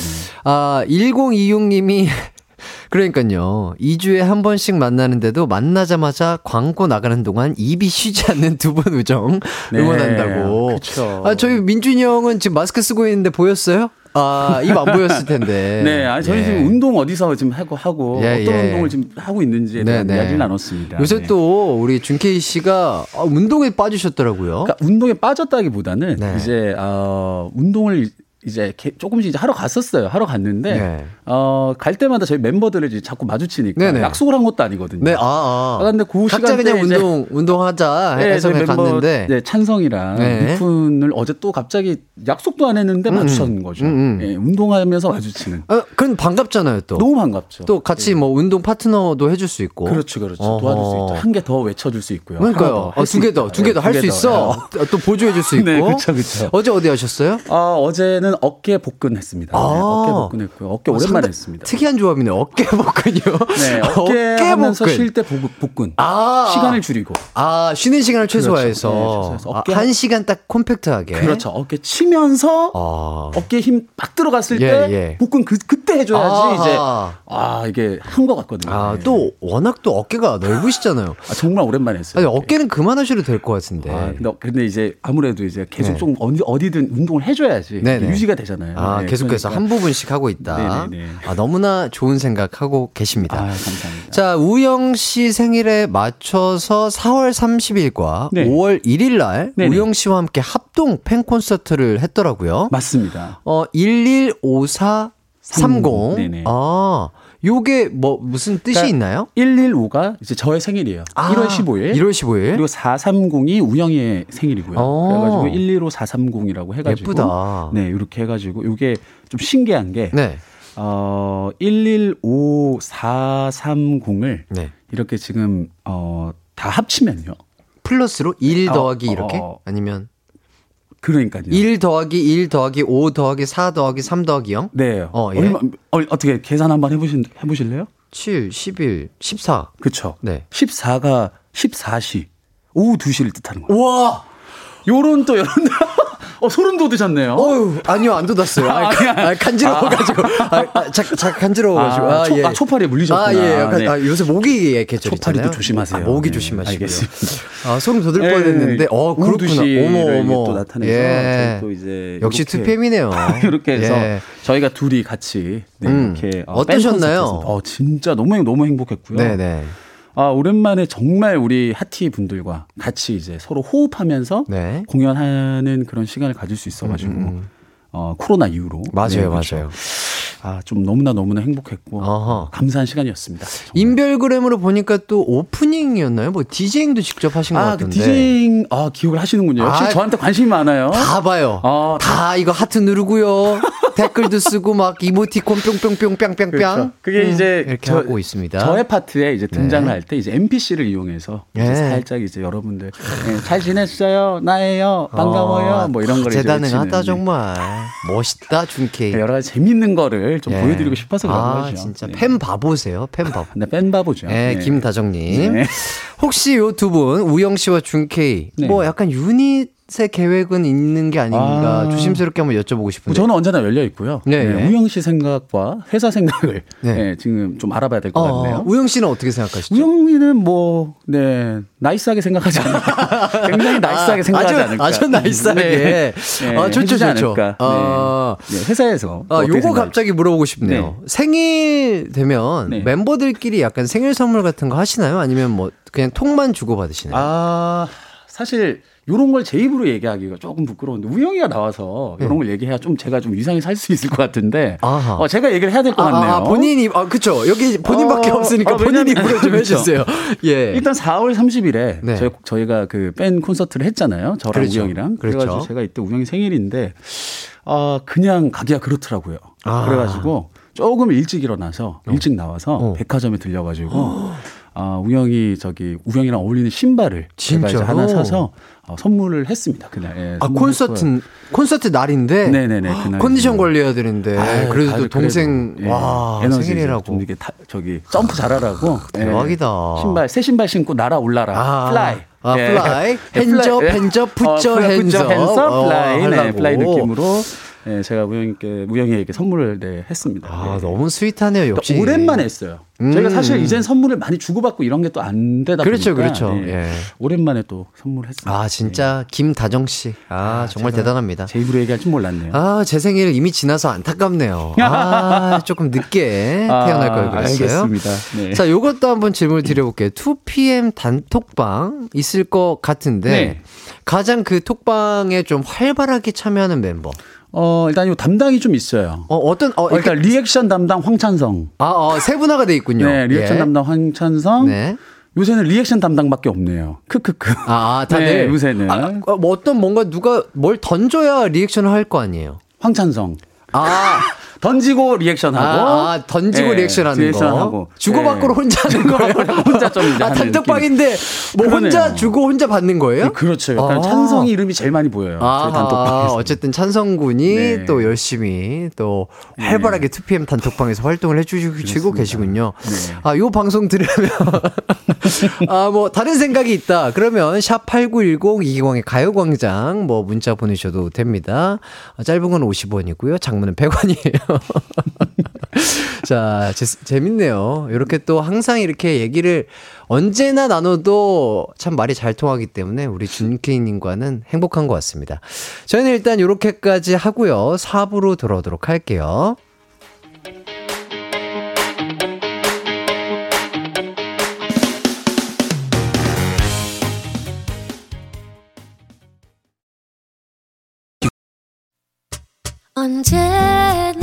아 1026님이 그러니까요. 2주에 한 번씩 만나는데도 만나자마자 광고 나가는 동안 입이 쉬지 않는 두 분 우정 네. 응원한다고. 네, 그렇죠. 아, 저희 민준이 형은 지금 마스크 쓰고 있는데 보였어요? 아, 입 안 보였을 텐데. 네, 아니, 저희 예. 지금 운동 어디서 지금 하고 하고 예, 어떤 예. 운동을 지금 하고 있는지에 대한 네, 네. 이야기를 나눴습니다. 요새 네. 또 우리 준케이 씨가 아, 운동에 빠지셨더라고요. 그러니까 운동에 빠졌다기보다는 네. 이제 어, 운동을 이제 조금씩 이제 하러 갔었어요. 하러 갔는데 네. 어갈 때마다 저희 멤버들을 이제 자꾸 마주치니까 네네. 약속을 한 것도 아니거든요. 네, 아, 아. 아 근데 그 각자 그냥 운동 운동하자 해서 네, 갔는데 네, 찬성이랑 네. 푼을 어제 또 갑자기 약속도 안 했는데 음, 음. 마주쳤는 거죠. 음, 음. 네, 운동하면서 마주치는. 아, 그건 반갑잖아요, 또. 너무 반갑죠. 또 같이 네. 뭐 운동 파트너도 해줄 수 있고. 그렇죠, 그렇죠. 어허. 도와줄 수 있죠. 한 개 더 외쳐줄 수 있고요. 그러니까요. 아, 두개 더, 두 개 더 할 수 있어. 또 보조해줄 수 있고. 네, 그렇죠, 그렇죠. 어제 어디 하셨어요? 아, 어제는 어깨 복근 했습니다. 아~ 네, 어깨 복근했고요. 어깨 어, 오랜만에 했습니다. 특이한 조합이네. 어깨 복근이요. 네, 어깨, 어깨 하면서 쉴때 복근. 아~ 시간을 줄이고. 아, 쉬는 시간을 최소화해서. 그렇죠. 네, 어깨 아, 한 시간 딱 콤팩트하게. 그렇죠. 어깨 치면서 아~ 어깨 힘 빡 들어갔을 예, 때 예. 복근 그, 그때 해줘야지 아~ 이제 아 이게 한 것 같거든요. 아, 네. 또 워낙 또 어깨가 넓으시잖아요. 아, 정말 오랜만에 했어요. 아니, 어깨 는 그만하셔도 될 것 같은데. 아, 근데, 근데 이제 아무래도 이제 계속 네. 좀 어디, 어디든 운동을 해줘야지 유지가 되잖아요. 아, 네, 계속해서 그러니까. 한 부분씩 하고 있다. 네네네. 아, 너무나 좋은 생각하고 계십니다. 아, 감사합니다. 자, 우영 씨 생일에 맞춰서 4월 30일과 네. 5월 1일 날 네네. 우영 씨와 함께 합동 팬 콘서트를 했더라고요. 맞습니다. 어, 115430. 네네. 아. 요게 뭐 무슨 뜻이 그러니까 있나요? 115가 이제 저의 생일이에요. 아, 1월 15일. 1월 15일. 그리고 430이 우영이의 생일이고요. 어. 그래가지고 115 430이라고 해가지고 예쁘다. 네, 이렇게 해가지고 요게 좀 신기한 게 네. 어 115 430을 네. 이렇게 지금 어 다 합치면요. 플러스로 1 더하기 어, 이렇게 어, 아니면 그러니까요. 1 더하기 1 더하기 5 더하기 4 더하기 3 더하기 0? 네. 어, 예. 얼마, 어, 어떻게 계산 한번 해보신, 해보실래요? 7, 11, 14. 그쵸. 네. 14가 14시, 오후 2시를 뜻하는 거예요. 와! 요런 또, 요런. 어, 소름 돋으셨네요. 어유 아니요, 안 돋았어요. 아, 아, 간지러워가지고. 아, 아, 자, 자, 간지러워가지고. 아, 아, 초, 예. 아, 초파리에 물리셨구나. 아, 예. 약간, 네. 아, 요새 모기 개철 초파리도 조심하세요. 아, 모기 네. 조심하시고요. 아, 소름 돋을 네. 뻔했는데, 어, 그렇구나. 어머, 어머. 또 나타내서 예. 또 이제 역시 투팸이네요. 이렇게 해서 예. 저희가 둘이 같이 네, 음. 이렇게 어, 어떠셨나요? 어, 진짜 너무 너무 행복했고요. 네, 네. 아, 오랜만에 정말 우리 하티 분들과 같이 이제 서로 호흡하면서 네. 공연하는 그런 시간을 가질 수 있어가지고 음. 음. 어, 코로나 이후로 맞아요, 네, 그렇죠. 맞아요. 아, 좀 너무나 너무나 행복했고 어허. 감사한 시간이었습니다. 정말. 인별그램으로 보니까 또 오프닝이었나요? 뭐 디제잉도 직접 하신 아, 것그 같은데. 그 디제잉 아, 기억을 하시는군요. 역시 아, 저한테 관심이 많아요. 다 봐요. 아, 다, 다 이거 하트 누르고요. 댓글도 쓰고 막 이모티콘 뿅뿅뿅 뿅뿅뿅. 그렇죠. 그게 음, 이제 이렇게 저, 하고 있습니다. 저의 파트에 이제 등장을 네. 할때 이제 NPC를 이용해서 네. 이제 살짝 이제 여러분들 네, 잘 지냈어요, 나예요, 반가워요, 어, 뭐 이런 거를 대단하다 정말 멋있다 준케이. 여러 가지 재밌는 거를 좀 네. 보여드리고 싶어서 그런 아, 거죠. 진짜 네. 팬 바보세요, 팬 바보. 네, 팬 바보죠. 네, 김다정님. 네. 혹시 요 두 분 우영 씨와 준케이 뭐 약간 유닛 새 계획은 있는 게 아닌가 아. 조심스럽게 한번 여쭤보고 싶은데. 저는 언제나 열려 있고요. 네. 네. 우영 씨 생각과 회사 생각을 네. 네, 지금 좀 알아봐야 될것 어, 같네요. 우영 씨는 어떻게 생각하시죠? 우영이는 뭐, 네, nice하게 생각하지 않을까. 굉장히 nice하게 아, 생각하지 아주, 않을까. 아주 nice하게. 네. 네. 아, 좋죠, 좋죠. 아, 네. 회사에서. 아, 요거. 갑자기 물어보고 싶네요. 네. 생일 되면 네. 멤버들끼리 약간 생일 선물 같은 거 하시나요? 아니면 뭐 그냥 톡만 주고 받으시나요? 아, 사실 요런 걸 제 입으로 얘기하기가 조금 부끄러운데 우영이가 나와서 이런 네. 걸 얘기해야 좀 제가 좀 위상이 살 수 있을 것 같은데 어, 제가 얘기를 해야 될 것 같네요. 아, 본인이 아 그쵸 여기 본인밖에 어, 없으니까 어, 본인이 입으로 좀 해주세요. 예. 일단 4월 30일에 네. 저희 저희가 그 밴 콘서트를 했잖아요. 저랑 그렇죠. 우영이랑 그렇죠. 그래가지고 제가 이때 우영이 생일인데 아 그냥 가기가 그렇더라고요. 아. 그래가지고 조금 일찍 일어나서 어. 일찍 나와서 어. 백화점에 들려가지고. 아, 우영이 저기 우영이랑 어울리는 신발을 진짜로? 제가 이제 하나 사서 어, 선물을 했습니다 그날. 예, 아 콘서트 콘서트 날인데. 네네네 그날. 컨디션 관리해야 되는데. 아유, 그래도 또 동생 그래도, 예, 와 에너지 생일이라고. 좀 이게 타, 저기 점프 잘하라고. 아, 대박이다. 예, 신발 새 신발 신고 날아 올라라. 아, fly. 아, 예. 플라이. 핸접, 핸접, 푸처, 핸접. 핸접, 플라이. 네, fly 느낌으로. 네, 제가 우영이께 우영이에게 선물을 네, 했습니다. 아, 네. 너무 sweet하네요. 역시 오랜만에 했어요. 음. 저희가 사실 이젠 선물을 많이 주고받고 이런 게 또 안 되다 그렇죠, 보니까 그렇죠. 네. 예. 오랜만에 또 선물했습니다. 아 진짜 네. 김다정 씨, 아, 아 정말 대단합니다. 제 입으로 얘기할 줄 몰랐네요. 아제 생일 이미 지나서 안타깝네요. 아 조금 늦게 아, 태어날 걸 그랬어요. 알겠습니다. 네. 자, 요것도 한번 질문을 드려볼게요. 2PM 단톡방 있을 것 같은데 네. 가장 그 톡방에 좀 활발하게 참여하는 멤버. 어, 일단 이 담당이 좀 있어요. 어, 어떤, 어, 어 일단 리액션 담당 황찬성. 아, 어, 세분화가 돼 있군요. 네, 리액션 예. 담당 황찬성. 네. 요새는 리액션 담당밖에 없네요. 크크크. 아, 다들 네, 요새는. 아, 어, 뭐 어떤 뭔가 누가 뭘 던져야 리액션을 할 거 아니에요. 황찬성. 아, 던지고 리액션하고 아, 아 던지고 네, 리액션하는 리액션하고. 거 주고받고로 네. 혼자 하는 거 혼자 좀 이제 아, 단톡방인데 뭐 그러네요. 혼자 주고 혼자 받는 거예요? 네, 그렇죠. 아. 찬성이 이름이 제일 많이 보여요. 아, 단톡방에서. 어쨌든 찬성군이 네. 또 열심히 또 네. 활발하게 2PM 단톡방에서 활동을 해주시고 계시군요. 네. 아, 요 방송 들으면 아, 뭐 다른 생각이 있다. 그러면 샵 8910 이기광의 가요광장 뭐 문자 보내셔도 됩니다. 짧은 건 50원이고요. 장문은 100원이에요. 자, 제, 재밌네요. 이렇게 또 항상 이렇게 얘기를 언제나 나눠도 참 말이 잘 통하기 때문에 우리 준케이님과는 행복한 것 같습니다. 저희는 일단 이렇게까지 하고요. 4부로 들어오도록 할게요. 언제나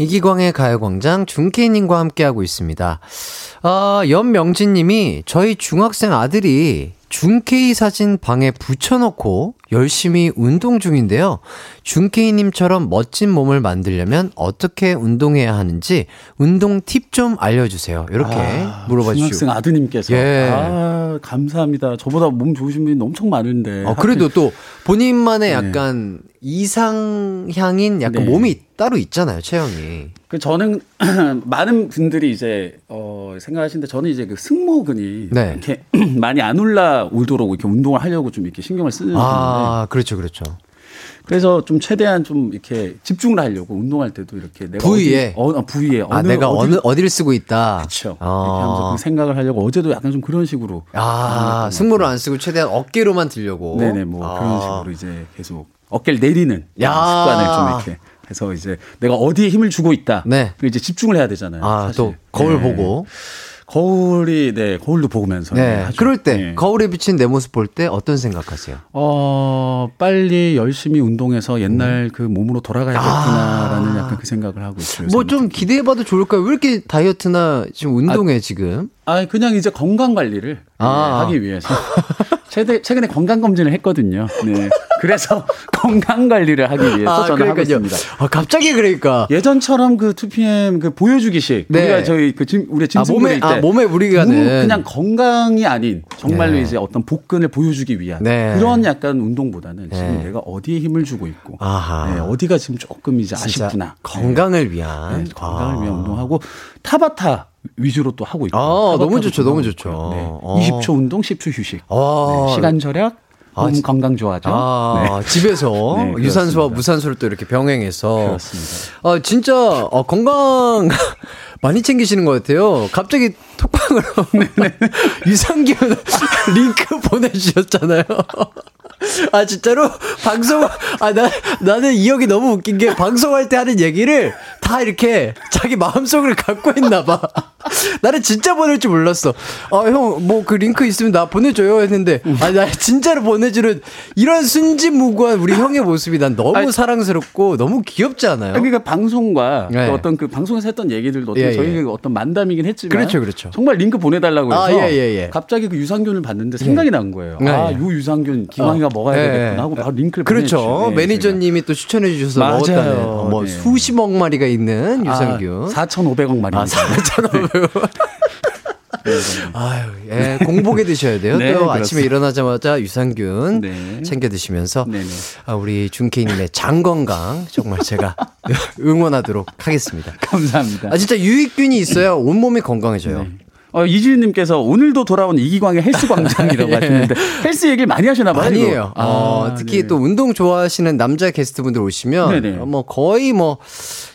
이기광의 가요광장 중케이님과 함께하고 있습니다. 아, 연명진님이 저희 중학생 아들이 준케이 사진 방에 붙여놓고 열심히 운동 중인데요. 준케이님처럼 멋진 몸을 만들려면 어떻게 운동해야 하는지 운동 팁 좀 알려주세요. 이렇게 아, 물어봐 주시고. 중학생 아드님께서. 예. 아, 감사합니다. 저보다 몸 좋으신 분이 엄청 많은데. 어, 그래도 또 본인만의 네. 약간 이상향인 약간 네. 몸이 따로 있잖아요, 체형이. 그 저는 많은 분들이 이제 어 생각하시는데 저는 이제 그 승모근이 네. 이렇게 많이 안 올라 오도록 이렇게 운동을 하려고 좀 이렇게 신경을 쓰는 아, 그렇죠, 그렇죠. 그래서 좀 최대한 좀 이렇게 집중을 하려고 운동할 때도 이렇게 내가 부위에 어디, 어, 부위에 아, 어느, 내가 어느 어디를 쓰고 있다. 그렇죠. 아. 이렇게 하면서 그 생각을 하려고 어제도 약간 좀 그런 식으로 아 승모를 안 쓰고 최대한 어깨로만 들려고. 네네 뭐 아. 그런 식으로 이제 계속 어깨를 내리는 야. 습관을 좀 이렇게 해서 이제 내가 어디에 힘을 주고 있다. 네. 이제 집중을 해야 되잖아요. 아, 사실. 또 거울 네. 보고. 거울이 네 거울도 보면서 네. 하죠. 그럴 때 네. 거울에 비친 내 모습 볼 때 어떤 생각하세요? 어 빨리 열심히 운동해서 옛날 음. 그 몸으로 돌아가야겠구나라는 아. 약간 그 생각을 하고 있어요. 뭐 좀 기대해봐도 좋을까요? 왜 이렇게 다이어트나 지금 운동에 아, 지금? 아 그냥 이제 건강 관리를 아. 하기 위해서 최대, 최근에 건강 검진을 했거든요. 네. 그래서 건강 관리를 하기 위해서 아, 저는 하고 있습니다. 아, 갑자기 그러니까 예전처럼 그 2PM 그 보여주기식 네. 우리가 저희 그 짐, 우리 짐승 아, 몸에 때 아, 몸에 우리가 그냥 건강이 아닌 정말로 네. 이제 어떤 복근을 보여주기 위한 네. 그런 약간 운동보다는 지금 네. 내가 어디에 힘을 주고 있고 네, 어디가 지금 조금 이제 아쉽구나 건강을 위한 네, 건강을 위한 운동하고 타바타 위주로 또 하고 있고. 아, 너무 좋죠, 너무 좋죠. 네. 어. 20초 운동, 10초 휴식. 아. 네. 시간 절약, 아, 몸 건강 좋아져. 아, 네. 집에서 네, 유산소와 무산소를 또 이렇게 병행해서. 그렇습니다. 아, 진짜 어, 건강 많이 챙기시는 것 같아요. 갑자기 톡방으로 유산균 링크 보내주셨잖아요. 아 진짜로 방송 아나 나는 이 형이 너무 웃긴 게 방송할 때 하는 얘기를 다 이렇게 자기 마음속을 갖고 있나 봐. 나는 진짜 보낼 줄 몰랐어. 아 형 뭐 그 링크 있으면 나 보내줘요 했는데 아 나 진짜로 보내주는 이런 순진무구한 우리 형의 모습이 난 너무 아니, 사랑스럽고 너무 귀엽지 않아요? 그러니까 방송과 네. 그 어떤 그 방송에서 했던 얘기들도 어떤 예, 저희 예. 어떤 만담이긴 했지만 그렇죠 그렇죠. 정말 링크 보내달라고 해서 아, 예, 예, 예. 갑자기 그 유산균을 봤는데 생각이 난 거예요. 네. 아요 유산균 기왕이가 먹어야 네. 되겠구나 하고 바로 링크를 그렇죠. 네, 매니저님이 또 추천해 주셔서 먹었다는 뭐 네. 수십억 마리가 있는 아, 유산균. 아, 4,500억 마리. 아, 4,500억. 아유, 예, 공복에 드셔야 돼요. 네, 또 그렇습니다. 아침에 일어나자마자 유산균 네. 챙겨 드시면서. 아, 우리 준케이님의 장 건강 정말 제가 응원하도록 하겠습니다. 감사합니다. 아 진짜 유익균이 있어야 온 몸이 건강해져요. 네. 어, 이지윤님께서 오늘도 돌아온 이기광의 헬스 광장이라고 예. 하시는데 헬스 얘기를 많이 하시나 봐요. 아니에요. 아, 어, 특히 네. 또 운동 좋아하시는 남자 게스트분들 오시면 네네. 뭐 거의 뭐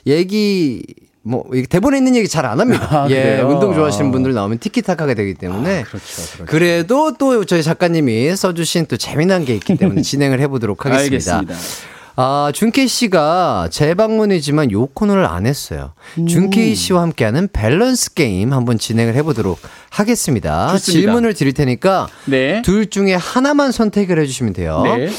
얘기 뭐 대본에 있는 얘기 잘 안 합니다. 아, 예, 운동 좋아하시는 분들 나오면 티키타카가 되기 때문에 아, 그렇죠, 그렇죠. 그래도 또 저희 작가님이 써주신 또 재미난 게 있기 때문에 진행을 해보도록 하겠습니다. 알겠습니다. 아, 준케이 씨가 재방문이지만 요 코너를 안 했어요. 음. 준케이 씨와 함께하는 밸런스 게임 한번 진행을 해보도록 하겠습니다. 좋습니다. 질문을 드릴 테니까 네. 둘 중에 하나만 선택을 해주시면 돼요. 네.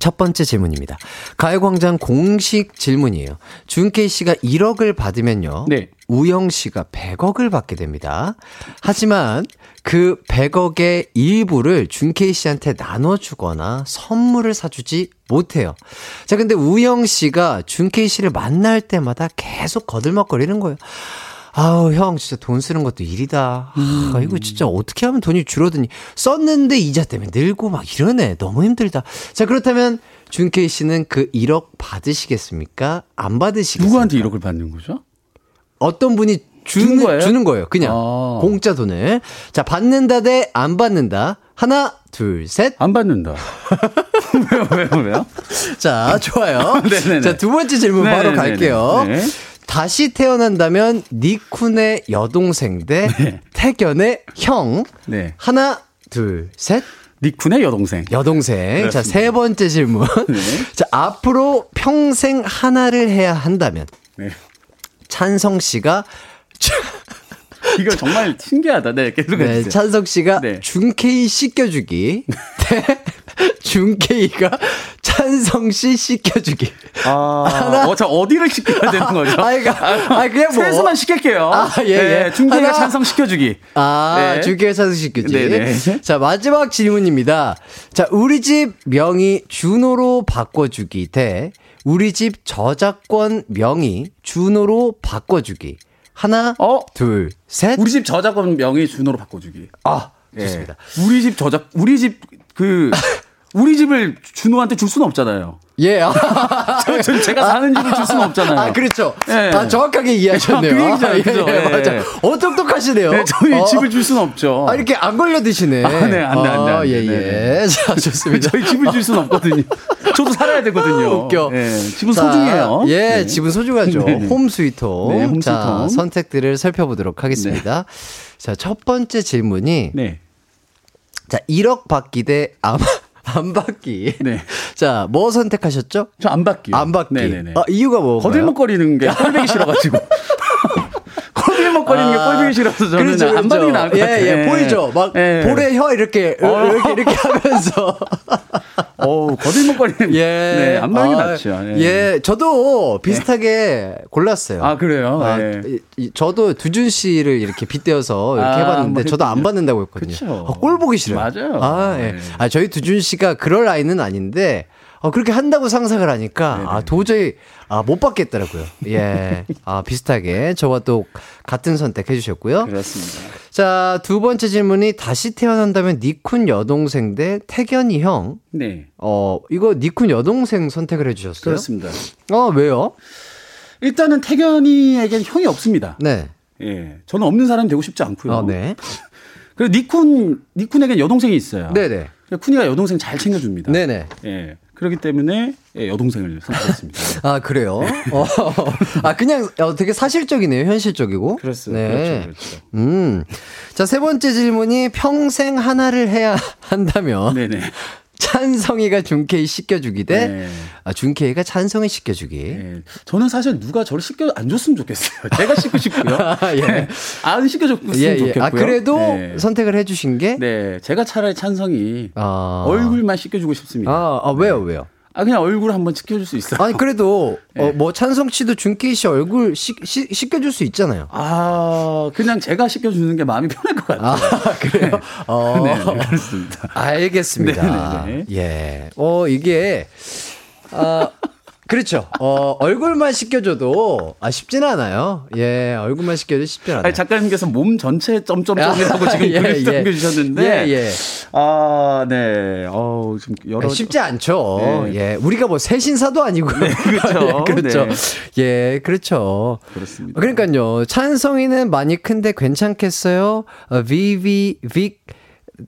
첫 번째 질문입니다. 가요광장 공식 질문이에요. 준케이 씨가 1억을 받으면요. 네. 우영 씨가 100억을 받게 됩니다. 하지만 그 100억의 일부를 준케이 씨한테 나눠주거나 선물을 사주지 못해요. 자, 근데 우영 씨가 준케이 씨를 만날 때마다 계속 거들먹거리는 거예요. 아우, 형, 진짜 돈 쓰는 것도 일이다. 음. 아, 이거 진짜 어떻게 하면 돈이 줄어드니. 썼는데 이자 때문에 늘고 막 이러네. 너무 힘들다. 자, 그렇다면 준케이 씨는 그 1억 받으시겠습니까? 안 받으시겠습니까? 누구한테 1억을 받는 거죠? 어떤 분이 주는, 거예요? 주는 거예요. 그냥. 아. 공짜 돈을. 자, 받는다 대 안 받는다. 하나, 둘, 셋. 안 받는다. 왜요, 왜요, 왜요? 자, 좋아요. 자, 두 번째 질문 네네네. 바로 갈게요. 네. 다시 태어난다면 니쿤의 여동생 대 네. 태견의 형. 네. 하나, 둘, 셋. 니쿤의 여동생. 여동생. 자, 세 번째 질문. 네. 자, 앞으로 평생 하나를 해야 한다면. 네. 찬성 씨가 이거 정말 신기하다. 네, 계속 네, 찬성 씨가 네. 준케이 씻겨주기. 네. 준케이가 찬성 씨 씻겨주기. 아, 하나. 어, 자, 어디를 씻겨야 되는 거죠? 아, 그러니까, 아, 그냥 뭐. 세수만 시킬게요. 아, 예, 예. 네, 준케이가 찬성 씻겨주기. 아, 네. 준케이가 찬성 씻겨주기. 네네. 네. 자, 마지막 질문입니다. 자, 우리 집 명의 준호로 바꿔주기 대 우리 집 저작권 명의 준호로 바꿔주기. 하나, 어? 둘, 셋. 우리 집 저작권 명의 준호로 바꿔주기. 아, 좋습니다. 예. 우리 집 저작, 우리 집 그, 우리 집을 준호한테 줄 수는 없잖아요. 예. 아. 저, 제가 사는 집을 줄 수는 없잖아요. 아, 그렇죠. 예. 아, 정확하게 이해하셨네요. 그 얘기잖아요. 아, 그죠? 예, 예. 맞아. 어, 똑똑하시네요. 네, 저희 어. 집을 줄 수는 없죠. 아, 이렇게 안 걸려 드시네. 아, 네, 안 돼, 안 돼. 안 돼. 예, 예. 자, 좋습니다. 저희 집을 줄 수는 없거든요. 저도 살아야 되거든요. 웃겨. 예, 집은 자, 소중해요. 예, 네. 집은 소중하죠. 네. 홈 스위트홈. 네, 홈 자, 선택들을 살펴보도록 하겠습니다. 네. 자, 첫 번째 질문이. 네. 자, 1억 받기 대 아마. 안 받기. 네. 자, 뭐 선택하셨죠? 저 안 받기. 안 받기. 네네네. 아, 이유가 뭐? 거들먹거리는 게 꼴보기 싫어가지고. 꼴비먹거리는 아, 게 꼴보기 싫어서 저는 그렇죠, 안 받는 게 나을 것 예, 같아요. 예, 보이죠? 막 예. 볼에 혀 이렇게 어. 이렇게 이렇게 하면서 어, 거들먹거리는 예. 네, 안게 아, 낫죠. 예. 예, 저도 비슷하게 예. 골랐어요. 아, 그래요? 아, 예. 이, 저도 두준 씨를 이렇게 빗대어서 이렇게 아, 해봤는데 저도 안 받는다고 했거든요. 아, 꼴 보기 싫어요. 맞아요. 아, 예. 네. 아, 저희 두준 씨가 그럴 아이는 아닌데 어, 그렇게 한다고 상상을 하니까, 네네. 아, 도저히, 아, 못 받겠더라고요. 예. 아, 비슷하게 저와 또 같은 선택 해주셨고요. 그렇습니다. 자, 두 번째 질문이 다시 태어난다면 니쿤 여동생 대 태견이 형. 네. 어, 이거 니쿤 여동생 선택을 해주셨어요. 그렇습니다. 어, 왜요? 일단은 태견이에겐 형이 없습니다. 네. 예. 저는 없는 사람이 되고 싶지 않고요. 어, 네. 그리고 니쿤, 니쿤에겐 여동생이 있어요. 네네. 쿤이가 여동생 잘 챙겨줍니다. 네네. 예. 그렇기 때문에 예, 여동생을 선택했습니다. 아 그래요? 어, 아 그냥 어, 되게 사실적이네요, 현실적이고. 그렇습니다. 네. 그렇죠, 그렇죠. 음, 자세 번째 질문이 평생 하나를 해야 한다면. 네네. 찬성이가 준케이 씻겨주기 대 네. 아, 준케이가 찬성이 씻겨주기. 네. 저는 사실 누가 저를 씻겨 안 줬으면 좋겠어요. 제가 씻고 싶고요. 아, 예. 네. 안 씻겨줬으면 예, 예. 좋겠고요. 아 그래도 네. 선택을 해주신 게? 네, 제가 차라리 찬성이 아. 얼굴만 씻겨주고 싶습니다. 아, 아 왜요, 왜요? 아 그냥 얼굴 한번 씻겨줄 수 있어요. 아니 그래도 네. 어, 뭐 찬성 씨도 준케이 씨 얼굴 시, 시, 씻겨줄 수 있잖아요. 아 그냥 제가 씻겨주는 게 마음이 편할 것 같아요. 아 그래요? 네. 어, 네, 네, 그렇습니다. 알겠습니다. 네네네. 예. 어 이게 아 그렇죠. 어, 얼굴만 씻겨줘도 아 쉽지는 않아요. 예, 얼굴만 씻겨도 쉽지 않아요. 아니, 작가님께서 몸 전체 점점점이라고 지금 예, 글을 예. 남겨주셨는데, 예, 예. 아, 네, 어, 좀 여러 쉽지 않죠. 네. 예, 우리가 뭐 새신사도 아니고, 네, 그렇죠. 그렇죠. 네. 예, 그렇죠. 그렇습니다. 그러니까요, 찬성이는 많이 큰데 괜찮겠어요? 어, 비비 빅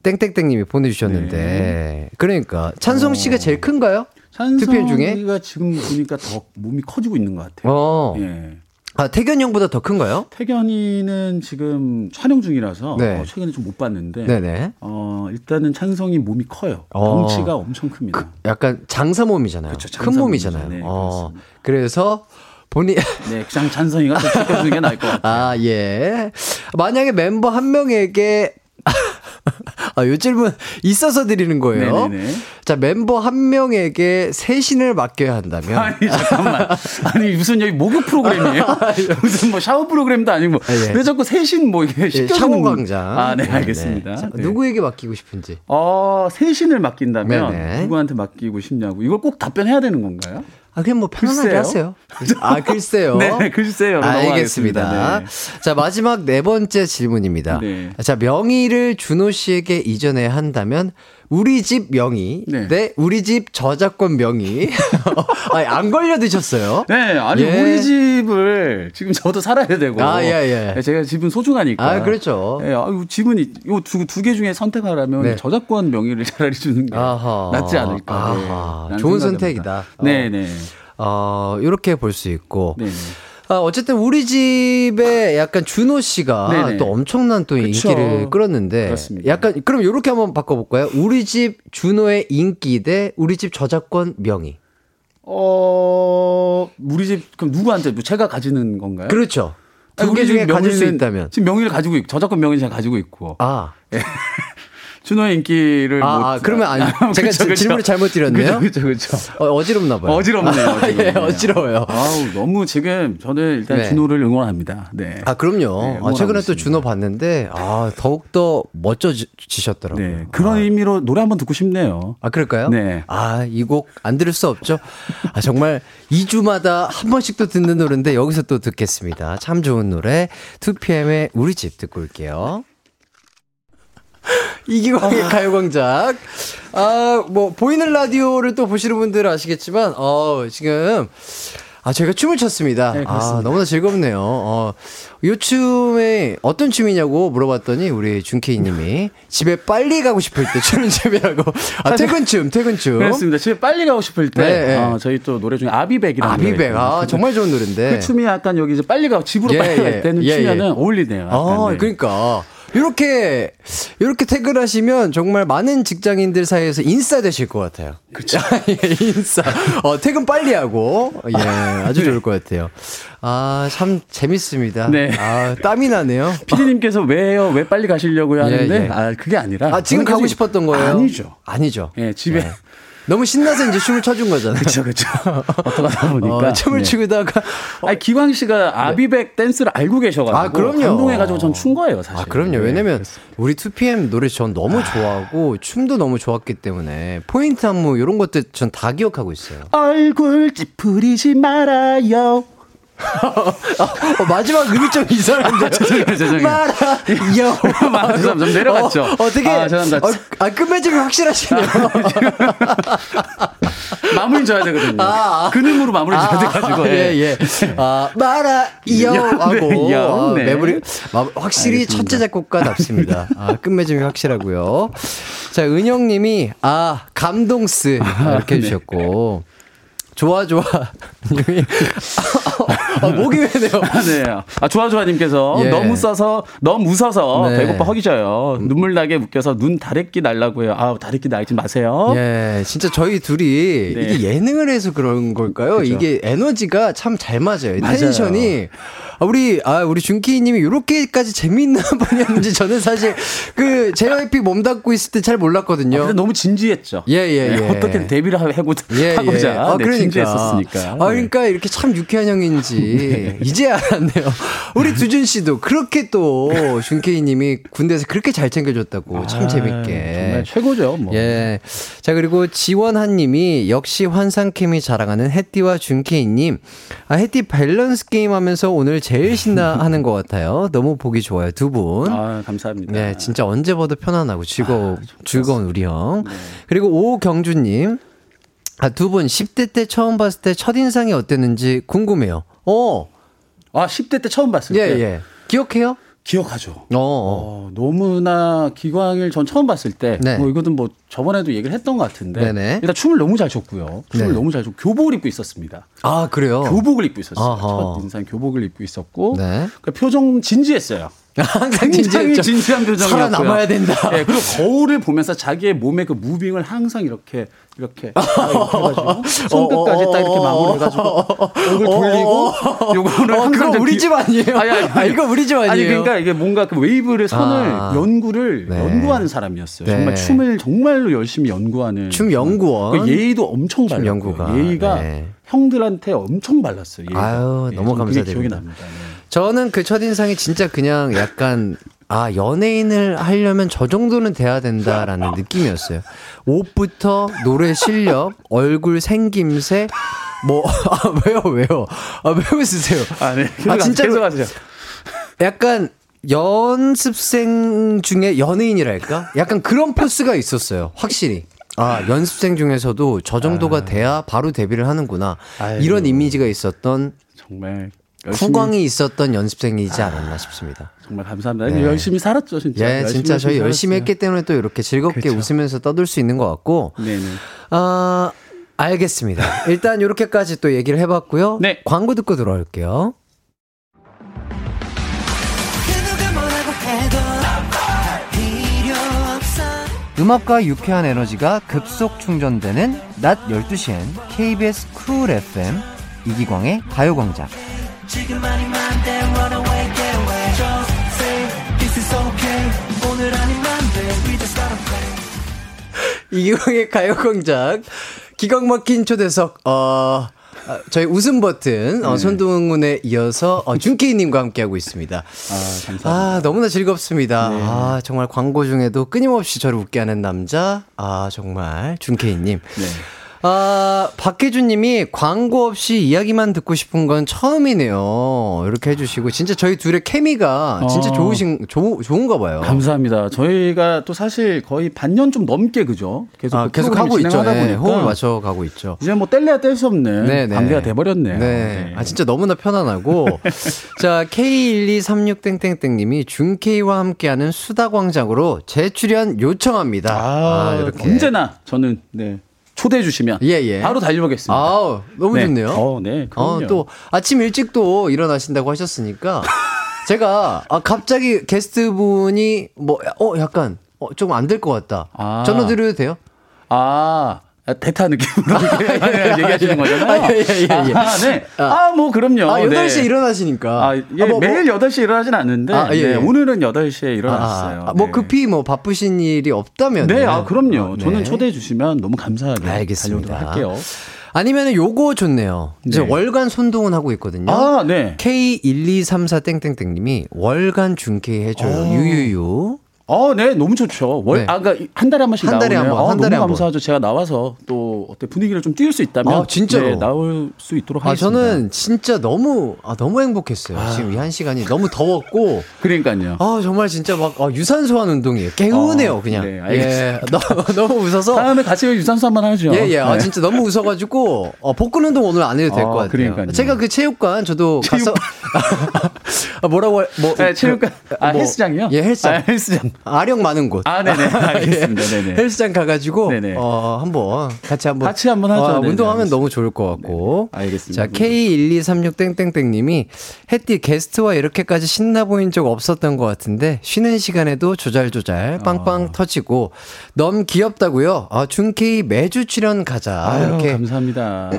땡땡땡님이 보내주셨는데, 네. 그러니까 찬성 씨가 어. 제일 큰가요? 찬성이가 지금 보니까 더 몸이 커지고 있는 것 같아요. 어. 예. 아, 태견이 형보다 더 큰가요? 태견이는 지금 촬영 중이라서 네. 어, 최근에 좀 못 봤는데 네네. 어, 일단은 찬성이 몸이 커요. 어. 덩치가 엄청 큽니다. 그, 약간 장사 몸이잖아요. 그렇죠, 장사 큰 몸이잖아요. 네, 어. 그래서 본인 네, 그냥 찬성이가 더 지켜주는 게 나을 것 같아요. 아, 예. 만약에 mem버 한 명에게 아, 요 질문 있어서 드리는 거예요. 네네네. 자, 멤버 한 명에게 세신을 맡겨야 한다면. 아니, 잠깐만. 아니, 무슨 여기 목욕 프로그램이에요? 무슨 뭐 샤워 프로그램도 아니고. 아, 예. 왜 자꾸 세신 뭐 이게 시켜주는. 샤워 강장. 아, 네, 알겠습니다. 네. 자, 네. 누구에게 맡기고 싶은지. 어, 세신을 맡긴다면 네네. 누구한테 맡기고 싶냐고. 이걸 꼭 답변해야 되는 건가요? 아, 그냥 뭐 편안하게 글쎄요? 하세요. 아, 글쎄요. 네, 글쎄요. 알겠습니다. 네. 자, 마지막 네 번째 질문입니다. 네. 자, 명의를 준호 씨에게 이전해야 한다면 우리 집 명의 네, 네 우리 집 저작권 명의 아니, 안 걸려 드셨어요? 네, 아니 예. 우리 집을 지금 저도 살아야 되고 아, 예, 예. 네, 제가 집은 소중하니까. 아, 그렇죠. 예, 아, 집은 이두두 개 중에 선택하라면 네. 저작권 명의를 차라리 주는 게 아하. 낫지 않을까. 아하. 네, 좋은 선택이다. 네, 네. 어, 이렇게 볼 수 있고. 네. 아, 어쨌든 우리 집에 약간 준호 씨가 네네. 또 엄청난 또 그쵸. 인기를 끌었는데 그렇습니다. 약간 그럼 이렇게 한번 바꿔 볼까요? 우리 집 준호의 인기 대 우리 집 저작권 명의. 어 우리 집 그럼 누구한테 뭐 제가 가지는 건가요? 그렇죠. 두 개 중에 가질 수 있다면 지금 명의를 가지고 있고 저작권 명의 제가 가지고 있고. 아. 예. 준호의 인기를 아, 못... 아 그러면 아니 제가 그쵸, 그쵸. 질문을 잘못 드렸네요. 그렇죠, 그렇죠. 어, 지럽나 봐요. 어지럽네요. 아, 예, 어지러워요. 아우 너무 지금 저는 일단 네. 준호를 응원합니다. 네. 아 그럼요. 네, 아, 최근에 또 준호 봤는데 아 더욱 더 멋져지셨더라고요. 네, 그런 아. 의미로 노래 한번 듣고 싶네요. 아 그럴까요? 네. 아 이 곡 안 들을 수 없죠. 아 정말 2주마다 한 번씩 또 듣는 노래인데 여기서 또 듣겠습니다. 참 좋은 노래 2PM의 우리 집 듣고 올게요. 이기광의 아. 가요광장. 아, 뭐, 보이는 라디오를 또 보시는 분들은 아시겠지만, 어, 지금, 아, 저희가 춤을 췄습니다. 네, 아, 너무나 즐겁네요. 어, 요 춤에 어떤 춤이냐고 물어봤더니 우리 준케이 님이 집에 빨리 가고 싶을 때 추는 춤이라고. 아, 퇴근춤, 퇴근춤. 그렇습니다. 집에 빨리 가고 싶을 때. 네, 네. 어, 저희 또 노래 중에 아비백이라는 아비백. 아, 정말 좋은 노래인데. 그 춤이 약간 여기 이제 빨리 가고 집으로 예, 빨리 갈 예. 때는 예, 추면은 예. 어울리네요. 아, 네. 그러니까. 이렇게 이렇게 퇴근하시면 정말 많은 직장인들 사이에서 인싸 되실 것 같아요. 그렇죠. 인싸. 어, 퇴근 빨리 하고 예, 아주 네. 좋을 것 같아요. 아, 참 재밌습니다. 네. 아, 땀이 나네요. 피디님께서 왜요? 왜 빨리 가시려고요 하는데 예, 예. 아, 그게 아니라 아, 지금 가고 싶었던 거예요? 아니죠. 아니죠. 예, 집에 예. 너무 신나서 이제 춤을 춰준 거잖아요. 그렇죠, 그렇죠. 어떡하다 보니까 어, 춤을 네. 추다가 어, 아니 기광 씨가 아비백 네. 댄스를 알고 계셔가지고 아, 그럼요. 감동해가지고 전 춘 거예요, 사실. 아, 그럼요. 왜냐면 네, 우리 2PM 노래 전 너무 아. 좋아하고 춤도 너무 좋았기 때문에 포인트 안무 이런 것들 전 다 기억하고 있어요. 얼굴 찌푸리지 말아요. 어, 마지막 음이 좀 이상한데. 아, 죄송해요, 죄송해요. 말아요. 좀 내려갔죠. 어, 떻게 아, 죄송합니다. 어, 아, 끝맺음이 확실하시네요. 마무리 줘야 되거든요. 아, 아. 근음으로 마무리 줘야 아, 돼가지고. 예, 예. 아, 말아요. 하고. 네, 아, 네. 매부리, 확실히 알겠습니다. 첫째 작곡가답습니다. 아, 끝맺음이 확실하고요. 자, 은영님이, 아, 감동스. 이렇게 네. 해주셨고. 좋아, 좋아. 님이 아, 목이 왜네요? 아, 네. 아, 좋아좋아님께서 예. 너무 써서, 너무 웃어서 네. 배고파 허기져요. 눈물 나게 웃겨서 눈 다래끼 날라고 해요. 아, 다래끼 날지 마세요. 예, 진짜 저희 둘이 네. 이게 예능을 해서 그런 걸까요? 그렇죠. 이게 에너지가 참 잘 맞아요. 맞아요. 텐션이 아, 우리 아 우리 준키님이 이렇게까지 재미있는 분이었는지 저는 사실 그 JYP 몸담고 있을 때 잘 몰랐거든요. 아, 너무 진지했죠. 예예 예, 예, 예. 어떻게 데뷔를 하고 예, 하고자 예. 아, 네, 그러니까. 진지했었으니까. 아 그러니까 이렇게 참 유쾌한 형인지 네. 이제 알았네요. 우리 두준 씨도 그렇게 또 준키님이 군대에서 그렇게 잘 챙겨줬다고 아, 참 재밌게. 정말 최고죠. 뭐. 예. 자 그리고 지원한님이 역시 환상 케미 자랑하는 해띠와 준키님. 아 해띠 밸런스 게임 하면서 오늘 제 제일 신나하는 것 같아요. 너무 보기 좋아요. 두 분. 아, 감사합니다. 네, 진짜 언제 봐도 편안하고 즐거워, 아, 즐거운 우리 형. 네. 그리고 오경주님. 아, 두 분 10대 때 처음 봤을 때 첫인상이 어땠는지 궁금해요. 어. 아, 10대 때 처음 봤을 예, 때? 예. 기억해요? 기억하죠. 어, 어. 어, 너무나 기광일 전 처음 봤을 때, 네. 뭐 이거는 뭐 저번에도 얘기를 했던 것 같은데, 네네. 일단 춤을 너무 잘 췄고요. 춤을 네. 너무 잘 췄고 교복을 입고 있었습니다. 아 그래요? 교복을 입고 있었어요. 첫 인상 교복을 입고 있었고, 네. 그러니까 표정 진지했어요. 항상 굉장히 진지한 표정이었고요. 살아남아야 된다. 네, 그리고 거울을 보면서 자기의 몸의 그 무빙을 항상 이렇게 이렇게 해가지고 손끝까지 딱 이렇게 마무리해가지고 얼굴 돌리고 요거를 어, 항상 우리 집 아니에요? 아니, 아니, 아니, 이거 우리 집 아니에요? 아니 그러니까 이게 뭔가 그 웨이브를 선을 아, 연구를 네. 연구하는 사람이었어요. 네. 정말 춤을 정말로 열심히 연구하는 춤 연구원. 그 예의도 엄청 발랐고 연구가. 예의가 네. 형들한테 엄청 발랐어요. 예의가. 아유 네, 너무 감사드립니다. 기억이 납니다. 네. 저는 그 첫인상이 진짜 그냥 약간 아, 연예인을 하려면 저 정도는 돼야 된다라는 느낌이었어요. 옷부터 노래 실력, 얼굴 생김새, 뭐, 아, 왜요, 왜요? 아, 왜 웃으세요? 아, 네. 아, 진짜. 계속 하세요. 약간 연습생 중에 연예인이랄까? 약간 그런 포스가 있었어요. 확실히. 아, 연습생 중에서도 저 정도가 아. 돼야 바로 데뷔를 하는구나. 아이고. 이런 이미지가 있었던 정말 후광이 있었던 연습생이지 않았나 싶습니다. 정말 감사합니다. 네. 열심히 살았죠, 진짜. 예, 진짜 저희 열심히 했기 때문에 또 이렇게 즐겁게 그렇죠. 웃으면서 떠들 수 있는 것 같고. 네네. 아, 알겠습니다. 일단 이렇게까지 또 얘기를 해봤고요. 네. 광고 듣고 들어올게요. 음악과 유쾌한 에너지가 급속 충전되는 낮 12시엔 KBS 쿨 FM 이기광의 가요광장. 이기광의 가요광장 기광 막힌 초대석 어 아, 저희 웃음 버튼 어, 네. 어, 손동훈에 이어서 어, 준케이님과 함께하고 있습니다. 아, 감사합니다. 아, 너무나 즐겁습니다. 네. 아, 정말 광고 중에도 끊임없이 저를 웃게 하는 남자, 아, 정말 준케이님. 네. 아, 박혜준 님이 광고 없이 이야기만 듣고 싶은 건 처음이네요. 이렇게 해주시고, 진짜 저희 둘의 케미가 진짜 어. 좋으신, 조, 좋은가 봐요. 감사합니다. 저희가 또 사실 거의 반년 좀 넘게, 그죠? 계속, 아, 계속 하고 있죠. 네, 호흡을 맞춰 가고 있죠. 이제 뭐 뗄래야 뗄 수 없는 네네. 네. 관계가 돼버렸네요. 네. 네. 아, 진짜 너무나 편안하고. 자, K1236땡땡땡 님이 준케이와 함께하는 수다광장으로 재출연 요청합니다. 아, 아 이렇게. 언제나 저는, 네. 초대해 주시면 예, 예. 바로 달려보겠습니다. 아 너무 네. 좋네요. 어, 네. 어, 또 아침 일찍 또 일어나신다고 하셨으니까 제가 아, 갑자기 게스트분이 뭐 어 약간 어, 조금 안 될 것 같다. 아. 전화 드려도 돼요? 아. 아, 대타 느낌으로 얘기하시는 거잖아요. 아, 예, 예, 예. 아, 네. 아, 뭐, 그럼요. 아, 8시에 네. 일어나시니까. 아, 예, 아, 뭐, 매일 뭐. 8시에 일어나진 않는데. 아, 예, 네, 예. 오늘은 8시에 일어났어요. 아, 뭐, 네. 급히 뭐, 바쁘신 일이 없다면. 네, 아, 그럼요. 네. 저는 초대해 주시면 너무 감사하게. 알겠습니다. 할게요. 아니면 요거 좋네요. 이제 네. 월간 손동은 하고 있거든요. 아, 네. K1234땡땡땡님이 월간 중케 해줘요. 어. 유유유. 어, 네, 너무 좋죠. 월, 네. 아, 그러니까 한 달에 한 번씩 한 달에 한 번, 한 달에 너무 감사하죠. 제가 나와서 또 어때 분위기를 좀 띄울 수 있다면, 아, 진짜로 네, 나올 수 있도록 하겠습니다. 아, 저는 진짜 너무 아, 너무 행복했어요. 아. 지금 이 한 시간이 너무 더웠고, 그러니까요. 아, 정말 진짜 막 아, 유산소한 운동이에요. 개운해요, 어, 그냥. 네, 예, 너무, 너무 웃어서. 다음에 같이 유산소 한번 하죠. 예, 예. 아, 네. 아, 진짜 너무 웃어가지고 어, 복근 운동 오늘 안 해도 될것 어, 같아요. 그러니까요. 제가 그 체육관 저도 체육... 갔어, 아, 뭐라고 뭐 네, 체육관 아 뭐, 헬스장이요? 예, 헬스장. 아, 헬스장. 아령 많은 곳. 아, 네네. 알겠습니다. 네네. 헬스장 가가지고 네네. 어 한번 같이 한번 같이 한번 하죠. 어, 운동하면 너무 좋을 것 같고. 네네. 알겠습니다. 자 K1236 땡땡땡님이 햇띠 게스트와 이렇게까지 신나 보인 적 없었던 것 같은데 쉬는 시간에도 조잘조잘 빵빵 어. 터지고 너무 귀엽다고요. 아 준케이 매주 출연 가자. 아유, 이렇게 감사합니다.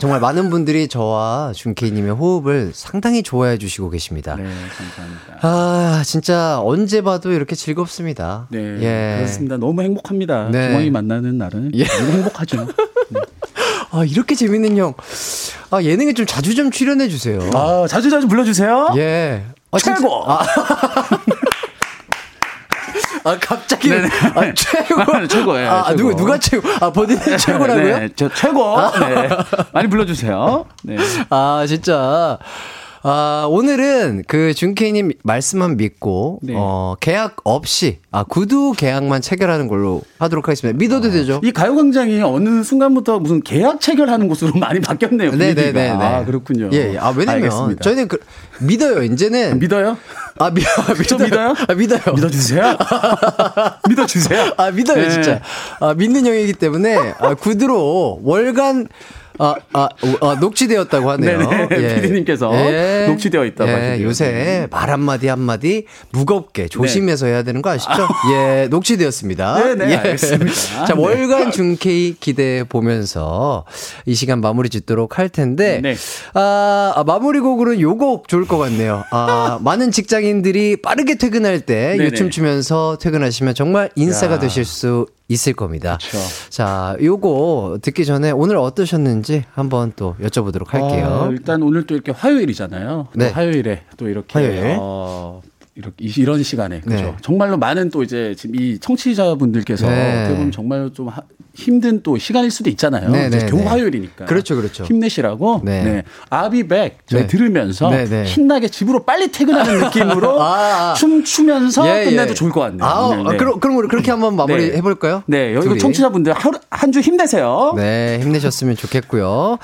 정말 많은 분들이 저와 준케이님의 호흡을 상당히 좋아해 주시고 계십니다. 네, 감사합니다. 아, 진짜 언제 봐도 이렇게 즐겁습니다. 네, 예. 그렇습니다. 너무 행복합니다. 네. 중앙이 만나는 날은 예. 너무 행복하죠. 네. 아, 이렇게 재밌는 형. 아, 예능에 좀 자주 좀 출연해 주세요. 아, 자주 자주 불러주세요. 예. 아, 최고! 아. 아, 갑자기. 네네. 아, 최고. 최고예요. 아, 최고. 누구, 누가 최고? 아, 본인이 네, 최고라고요? 네, 저 최고. 아. 네. 많이 불러주세요. 네. 아, 진짜. 아, 오늘은 그 준케이님 말씀만 믿고, 네. 어, 계약 없이, 아, 구두 계약만 체결하는 걸로 하도록 하겠습니다. 믿어도 아, 되죠? 이 가요광장이 어느 순간부터 무슨 계약 체결하는 곳으로 많이 바뀌었네요. 네네네. 아, 그렇군요. 예, 예. 아, 왜냐면, 알겠습니다. 저희는 그, 믿어요, 이제는. 믿어요? 아, 미, 믿어, 믿어요? 아, 믿어요. 믿어주세요. 믿어주세요. 아, 믿어요, 네. 진짜. 아, 믿는 형이기 때문에, 아, 구두로 월간 아, 아, 아, 녹취되었다고 하네요. 네네. 예. 피디님께서 예. 녹취되어 있다고 예. 하시네요. 요새 말 한마디 한마디 무겁게 조심해서 네. 해야 되는 거 아시죠? 예, 녹취되었습니다. 네네. 예. 알겠습니다. 자, 네. 월간 중케이 기대해 보면서 이 시간 마무리 짓도록 할 텐데, 네. 아, 아 마무리 곡으로는 요곡 좋을 것 같네요. 아, 많은 직장인들이 빠르게 퇴근할 때 요춤 추면서 퇴근하시면 정말 인싸가 야. 되실 수 있을 겁니다. 그쵸. 자, 요거 듣기 전에 오늘 어떠셨는지 한번 또 여쭤보도록 할게요. 어, 일단 오늘 또 이렇게 화요일이잖아요. 네. 화요일에 또 이렇게 화요일. 어, 이렇게 이런 시간에 그죠. 네. 정말로 많은 또 이제 지금 이 청취자분들께서 네. 어떻게 보면 정말 좀 힘든 또 시간일 수도 있잖아요. 네, 네, 겨우 네. 화요일이니까. 그렇죠, 그렇죠. 힘내시라고. 네. 네. 아비백 저희 네. 들으면서 신나게 집으로 빨리 퇴근하는 느낌으로 아, 아. 춤 추면서 예, 끝내도 예. 좋을 것 같네요. 아, 네. 그럼 그럼 그렇게 한번 마무리 해볼까요? 네, 여기 청취자분들 한 주 힘내세요. 네, 힘내셨으면 좋겠고요.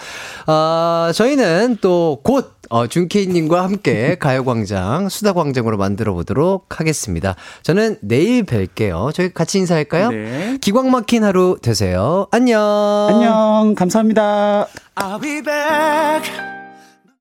아, 저희는 또곧 어, 준케이님과 함께 가요광장, 수다광장으로 만들어 보도록 하겠습니다. 저는 내일 뵐게요. 저희 같이 인사할까요? 네. 기광 막힌 하루 되세요. 안녕. 안녕. 감사합니다. I'll be back.